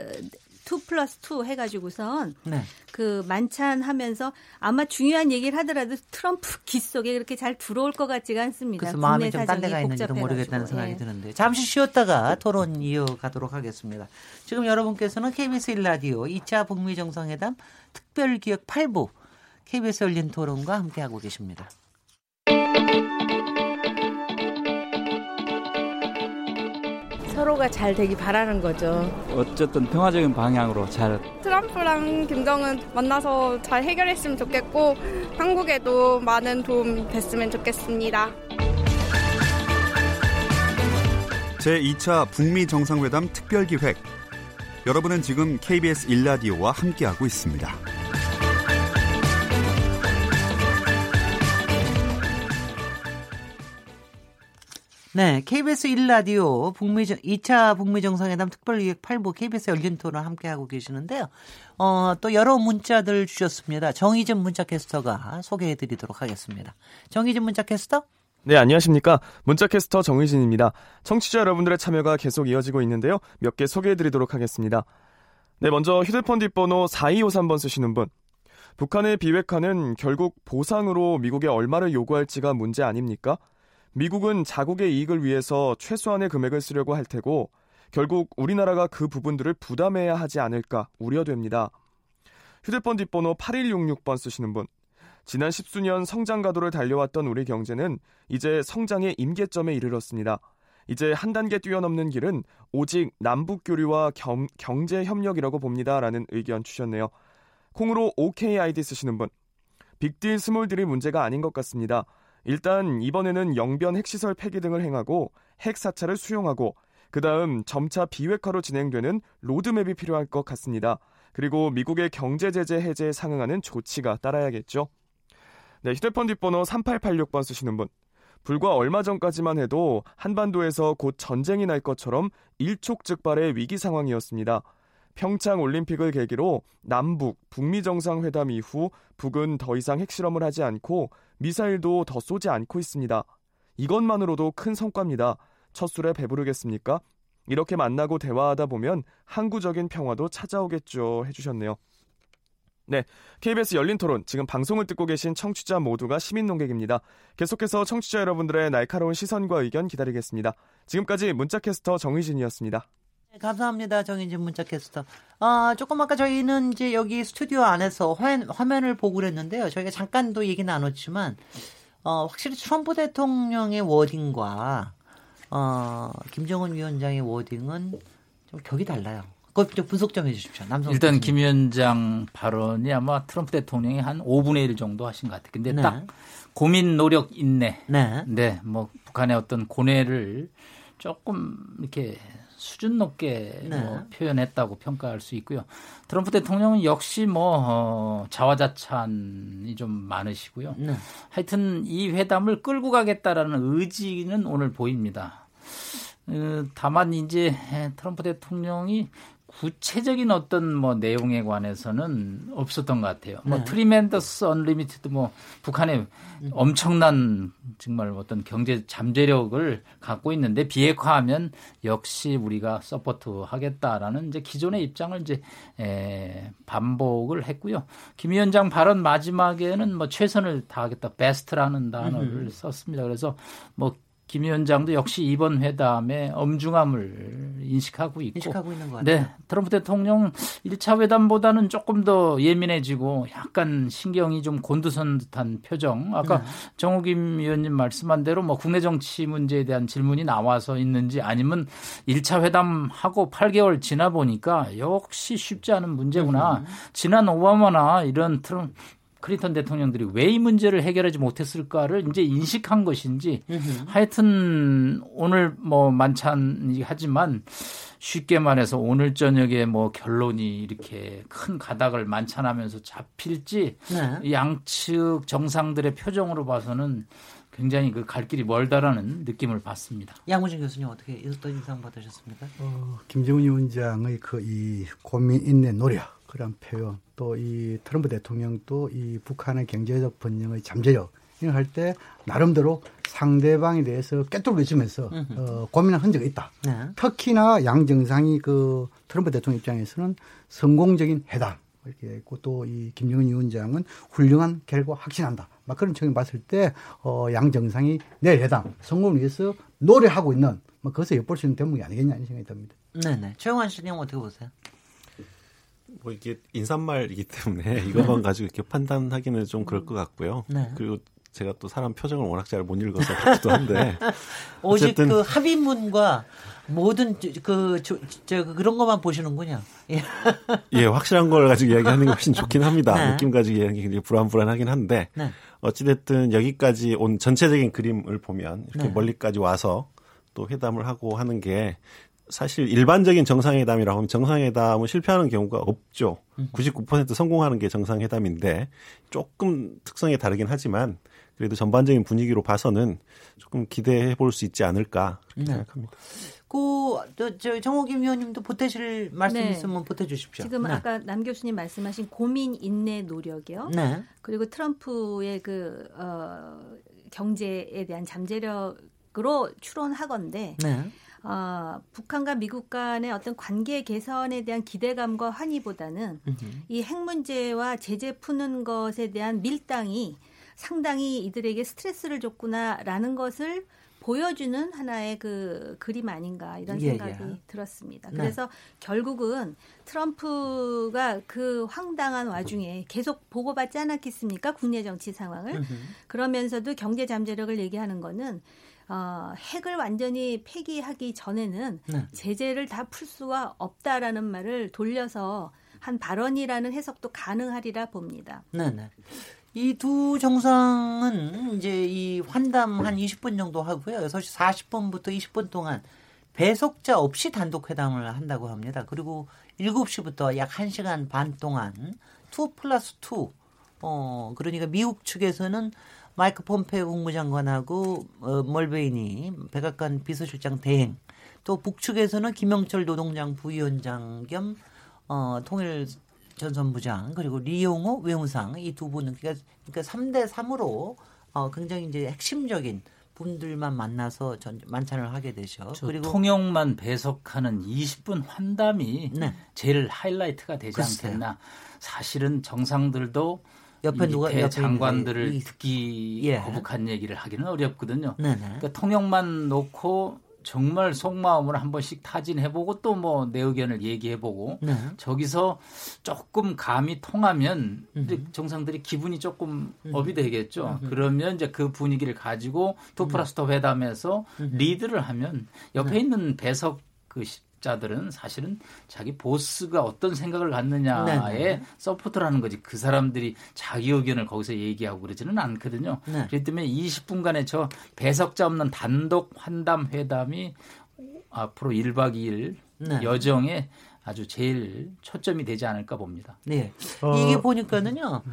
2 플러스 2 해가지고선 네. 그 만찬하면서 아마 중요한 얘기를 하더라도 트럼프 (laughs) 귀 속에 그렇게 잘 들어올 것 같지가 않습니다. 그래서 마음이 좀 딴 데가 있는지도 모르겠다는 생각이 예. 드는데 잠시 쉬었다가 토론 이어가도록 하겠습니다. 지금 여러분께서는 KBS 1라디오 2차 북미 정상회담 특별기획 8부 KBS 열린 토론과 함께하고 계십니다. 서로가 잘 되기 바라는 거죠. 어쨌든 평화적인 방향으로 잘. 트럼프랑 김정은 만나서 잘 해결했으면 좋겠고 한국에도 많은 도움 됐으면 좋겠습니다. 제2차 북미 정상회담 특별기획. 여러분은 지금 KBS 일라디오와 함께하고 있습니다. 네, KBS 1라디오 북미 2차 북미 정상회담 특별기획 8부 KBS 열린 토론 함께하고 계시는데요. 어, 또 여러 문자들 주셨습니다. 정희진 문자 캐스터가 소개해 드리도록 하겠습니다. 정희진 문자 캐스터? 네, 안녕하십니까. 문자 캐스터 정희진입니다. 청취자 여러분들의 참여가 계속 이어지고 있는데요. 몇 개 소개해 드리도록 하겠습니다. 네, 먼저 휴대폰 뒷번호 4253번 쓰시는 분. 북한의 비핵화는 결국 보상으로 미국에 얼마를 요구할지가 문제 아닙니까? 미국은 자국의 이익을 위해서 최소한의 금액을 쓰려고 할 테고 결국 우리나라가 그 부분들을 부담해야 하지 않을까 우려됩니다. 휴대폰 뒷번호 8166번 쓰시는 분. 지난 십수년 성장 가도를 달려왔던 우리 경제는 이제 성장의 임계점에 이르렀습니다. 이제 한 단계 뛰어넘는 길은 오직 남북 교류와 겸, 경제 협력이라고 봅니다. 라는 의견 주셨네요. 콩으로 OKID 쓰시는 분. 빅딜 스몰딜이 문제가 아닌 것 같습니다. 일단 이번에는 영변 핵시설 폐기 등을 행하고 핵 사찰을 수용하고 그 다음 점차 비핵화로 진행되는 로드맵이 필요할 것 같습니다. 그리고 미국의 경제 제재 해제에 상응하는 조치가 따라야겠죠. 네, 휴대폰 뒷번호 3886번 쓰시는 분. 불과 얼마 전까지만 해도 한반도에서 곧 전쟁이 날 것처럼 일촉즉발의 위기 상황이었습니다. 평창 올림픽을 계기로 남북, 북미 정상회담 이후 북은 더 이상 핵실험을 하지 않고 미사일도 더 쏘지 않고 있습니다. 이것만으로도 큰 성과입니다. 첫 술에 배부르겠습니까? 이렇게 만나고 대화하다 보면 항구적인 평화도 찾아오겠죠. 해주셨네요. 네, KBS 열린 토론 지금 방송을 듣고 계신 청취자 모두가 시민 농객입니다. 계속해서 청취자 여러분들의 날카로운 시선과 의견 기다리겠습니다. 지금까지 문자캐스터 정의진이었습니다. 네, 감사합니다. 정인진 문자캐스터. 아, 조금 아까 저희는 이제 여기 스튜디오 안에서 화면, 화면 을 보고 그랬는데요. 저희가 잠깐도 얘기 나눴지만, 어, 확실히 트럼프 대통령의 워딩과, 어, 김정은 위원장의 워딩은 좀 격이 달라요. 그것 좀 분석 좀 해주십시오. 남성 일단 교수님. 김 위원장 발언이 아마 트럼프 대통령이 한 5분의 1 정도 하신 것 같아요. 근데 네. 딱 고민, 노력, 인내. 네. 네. 뭐 북한의 어떤 고뇌를 조금 이렇게 수준 높게 네. 뭐 표현했다고 평가할 수 있고요. 트럼프 대통령은 역시 뭐 어, 자화자찬이 좀 많으시고요. 네. 하여튼 이 회담을 끌고 가겠다라는 의지는 오늘 보입니다. 어, 다만 이제 트럼프 대통령이 구체적인 어떤 뭐 내용에 관해서는 없었던 것 같아요. 뭐 네. 뭐 tremendous unlimited 뭐 북한의 엄청난 정말 어떤 경제 잠재력을 갖고 있는데 비핵화하면 역시 우리가 support 하겠다라는 이제 기존의 입장을 이제 에, 반복을 했고요. 김 위원장 발언 마지막에는 뭐 최선을 다하겠다 베스트라는 단어를 음. 썼습니다. 그래서 뭐 김 위원장도 역시 이번 회담의 엄중함을 인식하고 있고 인식하고 있는 것 같아요. 네, 트럼프 대통령 1차 회담보다는 조금 더 예민해지고 약간 신경이 좀 곤두선 듯한 표정. 아까 네. 정우김 위원님 말씀한 대로 뭐 국내 정치 문제에 대한 질문이 나와서 있는지 아니면 1차 회담하고 8개월 지나 보니까 역시 쉽지 않은 문제구나. 음. 지난 오바마나 이런 트럼 클린턴 대통령들이 왜 이 문제를 해결하지 못했을까를 이제 인식한 것인지 하여튼 오늘 뭐 만찬이 하지만 쉽게 말해서 오늘 저녁에 뭐 결론이 이렇게 큰 가닥을 만찬하면서 잡힐지 네. 양측 정상들의 표정으로 봐서는 굉장히 그 갈 길이 멀다라는 느낌을 받습니다. 양무진 교수님 어떻게 어떤 인상 받으셨습니까? 어, 김정은 위원장의 그 이 고민 인내 노력 그런 표현 또 이 트럼프 대통령도 이 북한의 경제적 번영의 잠재력 이걸 할때 나름대로 상대방에 대해서 깨뚫고 있으면서 어, 고민한 흔적이 있다. 네. 특히나 양 정상이 그 트럼프 대통령 입장에서는 성공적인 회담 이렇게 했고 또 이 김정은 위원장은 훌륭한 결과 확신한다. 막 그런 측면 봤을 때, 어, 양 정상이 내일 회담 성공을 위해서 노력하고 있는, 뭐, 그것을 엿볼 수 있는 대목이 아니겠냐, 는 생각이 듭니다. 네네. 최영환 씨님 어떻게 보세요? 뭐 이게 인사말이기 때문에 (laughs) 이것만 가지고 이렇게 판단하기는 좀 그럴 것 같고요. 네. 그리고 제가 또 사람 표정을 워낙 잘 못 읽어서 그렇기도 한데 (laughs) 오직 그 합의문과 모든 그 저, 저, 그런 것만 보시는군요. 예. 예, 확실한 걸 가지고 이야기하는 게 훨씬 좋긴 합니다. 네. 느낌 가지고 이야기하기 굉장히 불안불안하긴 한데 네. 어찌됐든 여기까지 온 전체적인 그림을 보면 이렇게 네. 멀리까지 와서 또 회담을 하고 하는 게 사실 일반적인 정상회담이라고 하면 정상회담은 실패하는 경우가 없죠. 99% 성공하는 게 정상회담인데 조금 특성이 다르긴 하지만 그래도 전반적인 분위기로 봐서는 조금 기대해 볼 수 있지 않을까 그렇게 네. 생각합니다. 그, 저, 정호김 의원님도 보태실 말씀 네. 있으면 보태 주십시오. 지금 네. 아까 남 교수님 말씀하신 고민, 인내, 노력이요. 네. 그리고 트럼프의 그, 어, 경제에 대한 잠재력으로 추론하건데, 네. 어, 북한과 미국 간의 어떤 관계 개선에 대한 기대감과 환희보다는 이 핵 문제와 제재 푸는 것에 대한 밀당이 상당히 이들에게 스트레스를 줬구나라는 것을 보여주는 하나의 그 그림 아닌가 이런 예, 생각이 예. 들었습니다. 네. 그래서 결국은 트럼프가 그 황당한 와중에 계속 보고받지 않았겠습니까? 국내 정치 상황을. 그러면서도 경제 잠재력을 얘기하는 거는 어, 핵을 완전히 폐기하기 전에는 네. 제재를 다 풀 수가 없다라는 말을 돌려서 한 발언이라는 해석도 가능하리라 봅니다. 네, 네. 이 두 정상은 이제 이 환담 한 20분 정도 하고요. 6시 40분부터 20분 동안 배속자 없이 단독 회담을 한다고 합니다. 그리고 7시부터 약 1시간 반 동안 2 플러스 2 어, 그러니까 미국 측에서는 마이크 폼페이오 국무장관하고 어, 멀베이니 백악관 비서실장 대행 또 북측에서는 김영철 노동장 부위원장 겸 어, 통일 전 선부장 그리고 리용호 외무상 이 두 분은 그러니까, 그러니까 3대 3으로 어, 굉장히 이제 핵심적인 분들만 만나서 전, 만찬을 하게 되죠. 그리고 통역만 배석하는 20분 환담이 네. 제일 하이라이트가 되지 글쎄요. 않겠나. 사실은 정상들도 옆에 누가 옆에 장관들을 듣기 예. 거북한 얘기를 하기는 어렵거든요. 네네. 그러니까 통역만 놓고 정말 속마음을 한 번씩 타진해보고 또 뭐 내 의견을 얘기해보고 네. 저기서 조금 감이 통하면 이제 정상들이 기분이 조금 up이 되겠죠. 그러면 이제 그 분위기를 가지고 two plus two 회담에서 리드를 하면 옆에 네. 있는 배석 그 자들은 사실은 자기 보스가 어떤 생각을 갖느냐에 네. support하는 거지 그 사람들이 자기 의견을 거기서 얘기하고 그러지는 않거든요. 네. 그렇기 때문에 20분간의 저 배석자 없는 단독 환담 회담이 앞으로 1박 2일 네. 여정에 아주 제일 초점이 되지 않을까 봅니다. 네. 어... 이게 보니까는요.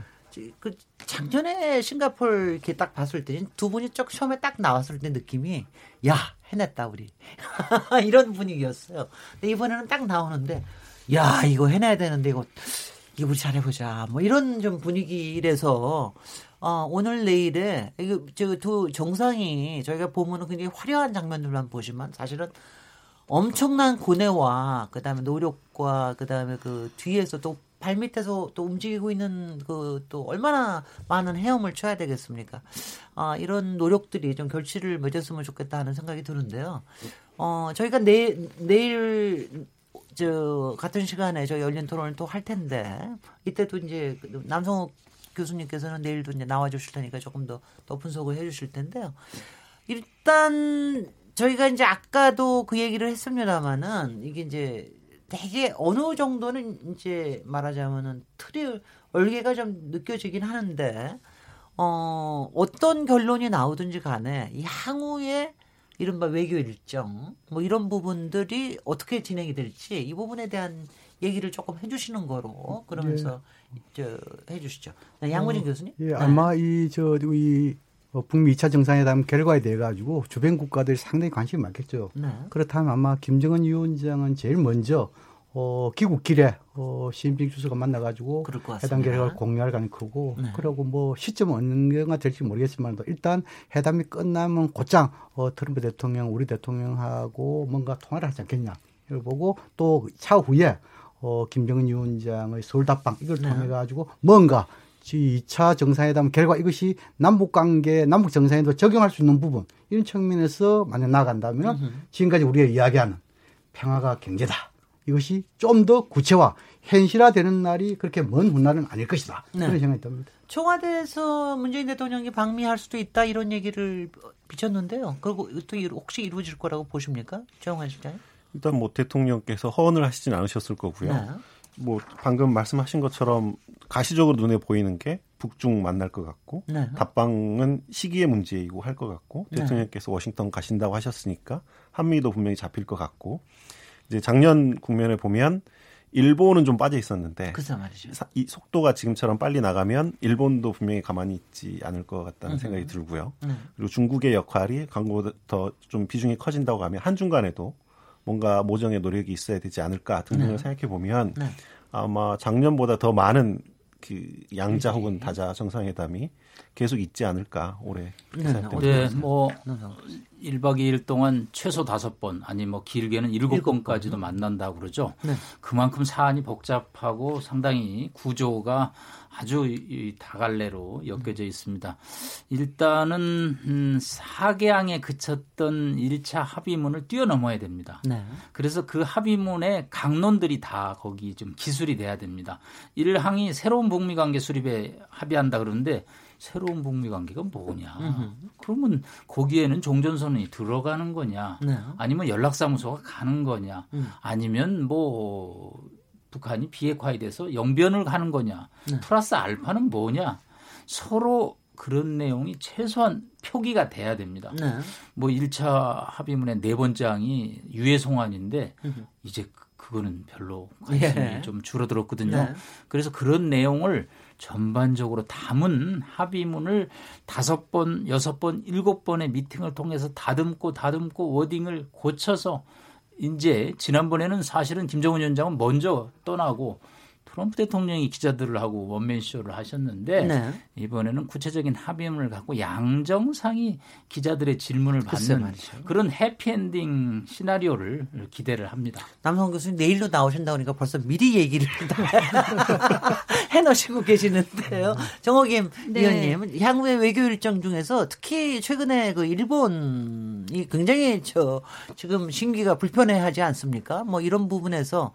그 작년에 싱가폴 이렇게 딱 봤을 때두 분이 쭉 처음에 딱 나왔을 때 느낌이 야 해냈다 우리 (laughs) 이런 분위기였어요. 근데 이번에는 딱 나오는데 야 이거 해내야 되는데 이거 이거 우리 잘해보자 뭐 이런 좀 분위기라서 어, 오늘 내일에 저두 정상이 저희가 보면은 굉장히 화려한 장면들만 보지만 사실은 엄청난 고뇌와 그다음에 노력과 그다음에 그 뒤에서 또 발밑에서 또 움직이고 있는 그 또 얼마나 많은 헤엄을 쳐야 되겠습니까? 아, 이런 노력들이 좀 결실을 맺었으면 좋겠다 하는 생각이 드는데요. 어, 저희가 내, 내일 저 같은 시간에 저희 열린 토론을 또 할 텐데 이때도 이제 그 남성욱 교수님께서는 내일도 이제 나와 주실 테니까 조금 더, 더 분석을 해 주실 텐데요. 일단 저희가 이제 아까도 그 얘기를 했습니다마는 이게 이제 되게 어느 정도는 이제 말하자면은 틀이 얼개가 좀 느껴지긴 하는데 어 어떤 결론이 나오든지 간에 향후에 이른바 외교 일정 뭐 이런 부분들이 어떻게 진행이 될지 이 부분에 대한 얘기를 조금 해주시는 거로 그러면서 예. 저 해주시죠. 네, 양문희 어, 교수님. 예, 네. 아마 이 저이 북미 2차 정상회담 결과에 대해 가지고 주변 국가들이 상당히 관심이 많겠죠. 네. 그렇다면 아마 김정은 위원장은 제일 먼저 어, 귀국 길에 어, 시진핑 주석과 만나가지고 해당 결과를 공유할 가능성이 크고 네. 그리고 뭐 시점은 언제가 될지 모르겠지만 일단 회담이 끝나면 곧장 어, 트럼프 대통령 우리 대통령하고 뭔가 통화를 하지 않겠냐 이걸 보고 또 차후에 어, 김정은 위원장의 서울 답방 이걸 네. 통해 가지고 뭔가 2차 정상회담 결과 이것이 남북 관계, 남북 정상회담 적용할 수 있는 부분 이런 측면에서 만약 나간다면 지금까지 우리가 이야기하는 평화가 경제다. 이것이 좀 더 구체화, 현실화되는 날이 그렇게 먼 훗날은 아닐 것이다. 네. 그런 생각이 듭니다. 청와대에서 문재인 대통령이 방미할 수도 있다 이런 얘기를 비쳤는데요. 그리고 또 혹시 이루어질 거라고 보십니까? 정환 실장님? 일단 뭐 대통령께서 허언을 하시진 않으셨을 거고요. 네. 뭐 방금 말씀하신 것처럼 가시적으로 눈에 보이는 게 북중 만날 것 같고 네. 답방은 시기의 문제이고 할 것 같고 네. 대통령께서 워싱턴 가신다고 하셨으니까 한미도 분명히 잡힐 것 같고 이제 작년 국면을 보면 일본은 좀 빠져 있었는데 이 속도가 지금처럼 빨리 나가면 일본도 분명히 가만히 있지 않을 것 같다는 생각이 들고요. 네. 그리고 중국의 역할이 광고보다 더좀 비중이 커진다고 하면 한 중간에도 뭔가 모정의 노력이 있어야 되지 않을까 등등을 네. 생각해 보면 네. 아마 작년보다 더 많은 그 양자 혹은 다자 정상회담이 계속 있지 않을까 올해. 네, 네, 뭐 1박 2일 동안 최소 다섯 번 아니 뭐 길게는 일곱 번까지도 만난다고 그러죠. 네. 그만큼 사안이 복잡하고 상당히 구조가 아주 이 다갈래로 엮여져 있습니다. 일단은 음, 사개항에 그쳤던 1차 합의문을 뛰어넘어야 됩니다. 네. 그래서 그 합의문의 강론들이 다 거기 좀 기술이 돼야 됩니다. 1항이 새로운 북미 관계 수립에 합의한다 그러는데 새로운 북미 관계가 뭐냐? 으흠. 그러면 거기에는 종전선언이 들어가는 거냐? 네. 아니면 연락사무소가 가는 거냐? 음. 아니면 뭐 북한이 비핵화에 대해서 영변을 가는 거냐? 네. 플러스 알파는 뭐냐? 서로 그런 내용이 최소한 표기가 돼야 됩니다. 네. 뭐 1차 합의문의 네 번째 항이 유해 송환인데 으흠. 이제 그, 그거는 별로 관심이 예. 좀 줄어들었거든요. 네. 그래서 그런 내용을 전반적으로 담은 합의문을 다섯 번, 여섯 번, 일곱 번의 미팅을 통해서 다듬고 다듬고 워딩을 고쳐서 이제 지난번에는 사실은 김정은 위원장은 먼저 떠나고 트럼프 대통령이 기자들을 하고 원맨 쇼를 하셨는데 네. 이번에는 구체적인 합의문을 갖고 양정상이 기자들의 질문을 받는 그런 해피엔딩 시나리오를 기대를 합니다. 남성 교수님 내일로 나오신다 고 하니까 벌써 미리 얘기를 (laughs) 해놓으시고 계시는데요. 정호김 네. 위원님 향후의 외교 일정 중에서 특히 최근에 그 일본이 굉장히 저 지금 심기가 불편해하지 않습니까? 뭐 이런 부분에서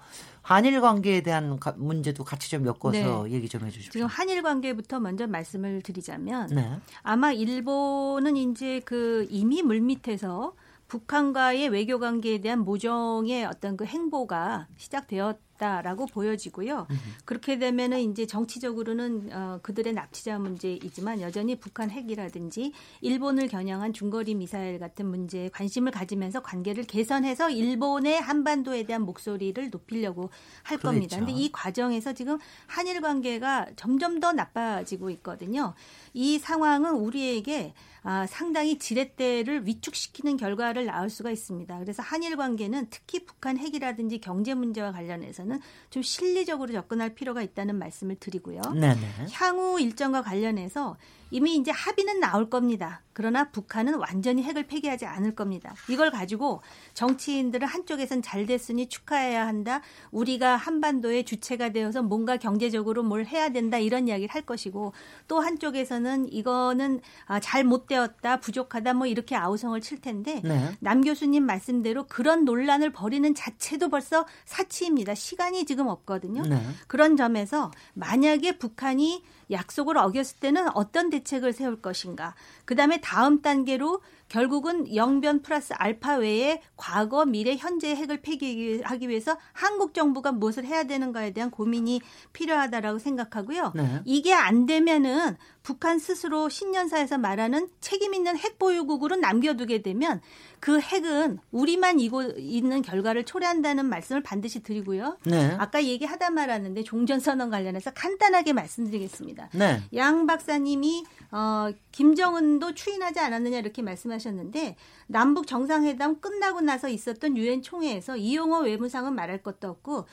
한일 관계에 대한 문제도 같이 좀 엮어서 네. 얘기 좀 해주십시오. 지금 한일 관계부터 먼저 말씀을 드리자면 네. 아마 일본은 이제 그 이미 물 밑에서 북한과의 외교 관계에 대한 모종의 어떤 그 행보가 시작되었 있다라고 보여지고요. 음. 그렇게 되면은 이제 정치적으로는 어, 그들의 납치자 문제이지만 여전히 북한 핵이라든지 일본을 겨냥한 중거리 미사일 같은 문제에 관심을 가지면서 관계를 개선해서 일본의 한반도에 대한 목소리를 높이려고 할 그렇죠. 겁니다. 근데 이 과정에서 지금 한일 관계가 점점 더 나빠지고 있거든요. 이 상황은 우리에게 아, 상당히 지렛대를 위축시키는 결과를 낳을 수가 있습니다. 그래서 한일 관계는 특히 북한 핵이라든지 경제 문제와 관련해서는 좀 실리적으로 접근할 필요가 있다는 말씀을 드리고요. 네네. 향후 일정과 관련해서 이미 이제 합의는 나올 겁니다. 그러나 북한은 완전히 핵을 폐기하지 않을 겁니다. 이걸 가지고 정치인들은 한쪽에선 잘 됐으니 축하해야 한다. 우리가 한반도의 주체가 되어서 뭔가 경제적으로 뭘 해야 된다. 이런 이야기를 할 것이고 또 한쪽에서는 이거는 아, 잘못 되었다. 부족하다. 뭐 이렇게 아우성을 칠 텐데 네. 남 교수님 말씀대로 그런 논란을 벌이는 자체도 벌써 사치입니다. 시간이 지금 없거든요. 네. 그런 점에서 만약에 북한이 약속을 어겼을 때는 어떤 대책을 세울 것인가. 그 다음에 다음 단계로 결국은 영변 플러스 알파 외에 과거, 미래, 현재 핵을 폐기하기 위해서 한국 정부가 무엇을 해야 되는가에 대한 고민이 필요하다라고 생각하고요. 네. 이게 안 되면은 북한 스스로 신년사에서 말하는 책임 있는 핵 보유국으로 남겨두게 되면 그 핵은 우리만 이고 있는 결과를 초래한다는 말씀을 반드시 드리고요. 네. 아까 얘기하다 말았는데 종전 선언 관련해서 간단하게 말씀드리겠습니다. 네. 양 박사님이 어, 김정은도 추인하지 않았느냐 이렇게 말씀하셨는데 남북 정상회담 끝나고 나서 있었던 유엔 총회에서 이용호 외무상은 말할 것도 없고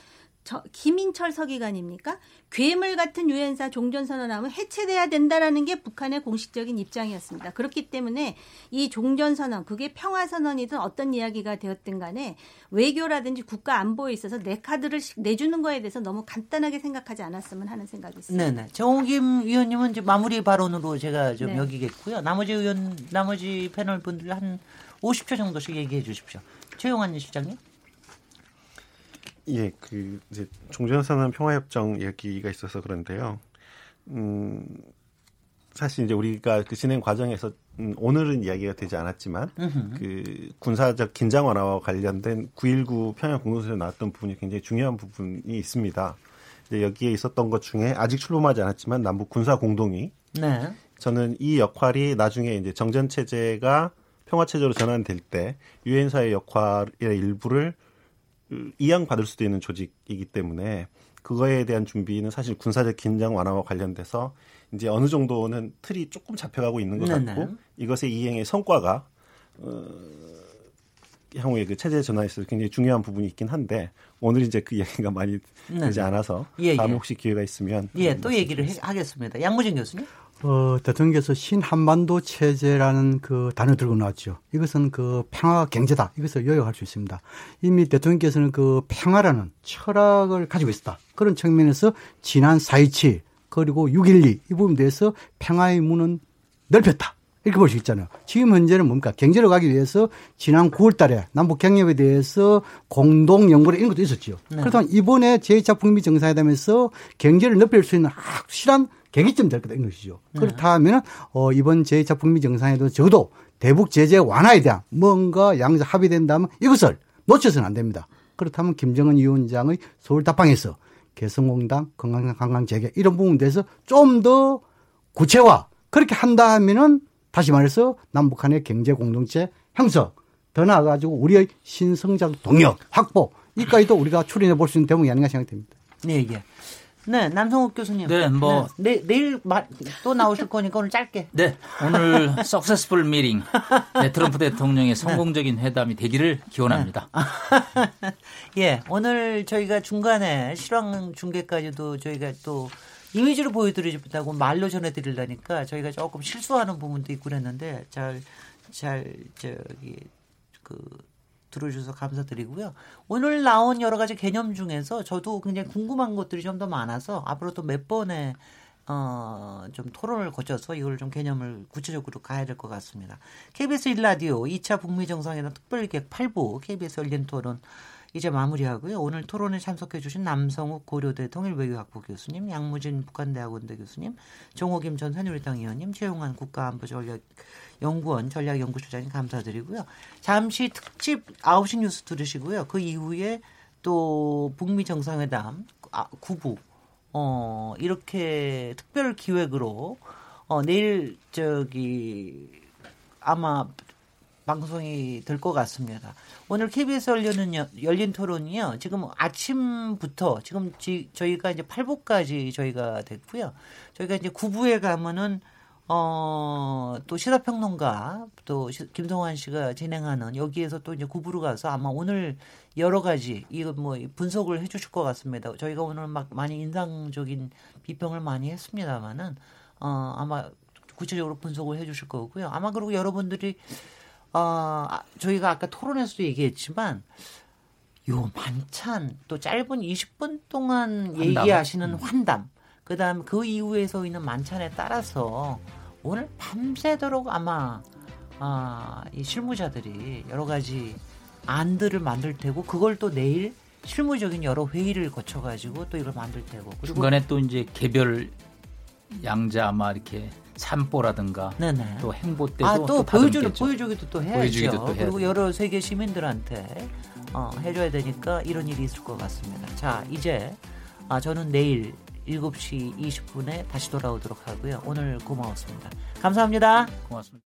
저, 김인철 서기관입니까? 괴물 같은 유엔사 종전선언하면 해체돼야 된다라는 게 북한의 공식적인 입장이었습니다. 그렇기 때문에 이 종전선언, 그게 평화선언이든 어떤 이야기가 되었든 간에 외교라든지 국가 안보에 있어서 내 카드를 내주는 거에 대해서 너무 간단하게 생각하지 않았으면 하는 생각이 있습니다. 네네. 정호김 위원님은 이제 마무리 발언으로 제가 좀 네. 여기겠고요. 나머지 의원, 나머지 패널 분들 한 50초 정도씩 얘기해 주십시오. 최용환 실장님. 예, 그 이제 종전선언 평화협정 얘기가 있어서 그런데요. 음, 사실 이제 우리가 그 진행 과정에서 음, 오늘은 이야기가 되지 않았지만 으흠. 그 군사적 긴장 완화와 관련된 9.19 평양 공동선에서 나왔던 부분이 굉장히 중요한 부분이 있습니다. 이제 여기에 있었던 것 중에 아직 출범하지 않았지만 남북 군사 공동이 네. 저는 이 역할이 나중에 이제 정전 체제가 평화 체제로 전환될 때 유엔사의 역할의 일부를 이양받을 수도 있는 조직이기 때문에 그거에 대한 준비는 사실 군사적 긴장 완화와 관련돼서 이제 어느 정도는 틀이 조금 잡혀가고 있는 것 같고 네네. 이것의 이행의 성과가 어, 향후에 그 체제 전환에 있어서 굉장히 중요한 부분이 있긴 한데 오늘 이제 그 얘기가 많이 되지 않아서 예, 다음에 예. 혹시 기회가 있으면 예, 또 얘기를 해, 하겠습니다. 양무진 교수님. 어, 대통령께서 신한반도 체제라는 그 단어 들고 나왔죠. 이것은 그 평화 경제다. 이것을 요약할 수 있습니다. 이미 대통령께서는 그 평화라는 철학을 가지고 있었다. 그런 측면에서 지난 4.27 그리고 6.12 이 부분에 대해서 평화의 문은 넓혔다. 이렇게 볼 수 있잖아요. 지금 현재는 뭡니까? 경제로 가기 위해서 지난 9월 달에 남북 경협에 대해서 공동 연구를 이런 것도 있었죠. 네. 그렇다면 이번에 제2차 북미 정상회담에서 경제를 넓힐 수 있는 확실한 계기점 될 거다 이런 것이죠. 네. 그렇다면 어, 이번 제2차 북미 정상회담 적어도 대북 제재 완화에 대한 뭔가 양자 합의된다면 이것을 놓쳐서는 안 됩니다. 그렇다면 김정은 위원장의 서울 답방에서 개성공단, 건강, 관광 재개 이런 부분에 대해서 좀 더 구체화 그렇게 한다 하면은 다시 말해서 남북한의 경제 공동체 형성 더 나아가지고 우리의 신성장 동력 확보 이까지도 우리가 추진해 볼 수 있는 대목이 아닌가 생각됩니다. 네, 예. 네, 남성욱 교수님. 네, 뭐 네, 내, 내일 또 나오실 거니까 오늘 짧게. 네, 오늘 석세스풀 미팅. 네, 트럼프 대통령의 성공적인 회담이 되기를 기원합니다. (laughs) 예, 오늘 저희가 중간에 실황 중계까지도 저희가 또 이미지로 보여드리지 못하고 말로 전해드리려니까 저희가 조금 실수하는 부분도 있고 그랬는데 잘, 잘, 저기, 그, 들어주셔서 감사드리고요. 오늘 나온 여러 가지 개념 중에서 저도 굉장히 궁금한 것들이 좀 더 많아서 앞으로 또 몇 번의 어, 좀 토론을 거쳐서 이걸 좀 개념을 구체적으로 가야 될 것 같습니다. KBS 1라디오 2차 북미 정상회담 특별기획 8부 KBS 열린 토론 이제 마무리하고요. 오늘 토론에 참석해 주신 남성욱 고려대 통일외교학부 교수님, 양무진 북한대학원대 교수님, 정호김 전 새누리당 의원님, 최용환 국가안보전략 연구원 전략연구소장님 감사드리고요. 잠시 특집 9시 뉴스 들으시고요. 그 이후에 또 북미 정상회담 아, 9부 어 이렇게 특별 기획으로 어 내일 저기 아마 방송이 될 것 같습니다. 오늘 KBS 열리는 열린 토론이요. 지금 아침부터 지금 지, 저희가 이제 8부까지 저희가 됐고요. 저희가 이제 9부에 가면은 어, 또 시사평론가, 또 김성환 씨가 진행하는 여기에서 또 이제 구부로 가서 아마 오늘 여러 가지 이거 뭐 분석을 해 주실 것 같습니다. 저희가 오늘 막 많이 인상적인 비평을 많이 했습니다만은, 어, 아마 구체적으로 분석을 해 주실 거고요. 아마 그리고 여러분들이, 어, 아, 저희가 아까 토론에서도 얘기했지만, 요 만찬, 또 짧은 20분 동안 환담. 얘기하시는 음. 환담, 그 다음 그 이후에 서 있는 만찬에 따라서 오늘 밤새도록 아마 아, 이 실무자들이 여러 가지 안들을 만들 테고 그걸 또 내일 실무적인 여러 회의를 거쳐 가지고 또 이걸 만들 테고 중간에 또 이제 개별 양자 아마 이렇게 산보라든가 네네. 또 행보 때도 아, 또, 또 보여주는 보여주기도 또 해야죠. 보여주기도 또 그리고 여러 세계 시민들한테 어, 해줘야 되니까 이런 일이 있을 것 같습니다. 자 이제 아, 저는 내일 7시 20분에 다시 돌아오도록 하고요. 오늘 고마웠습니다. 감사합니다. 고맙습니다.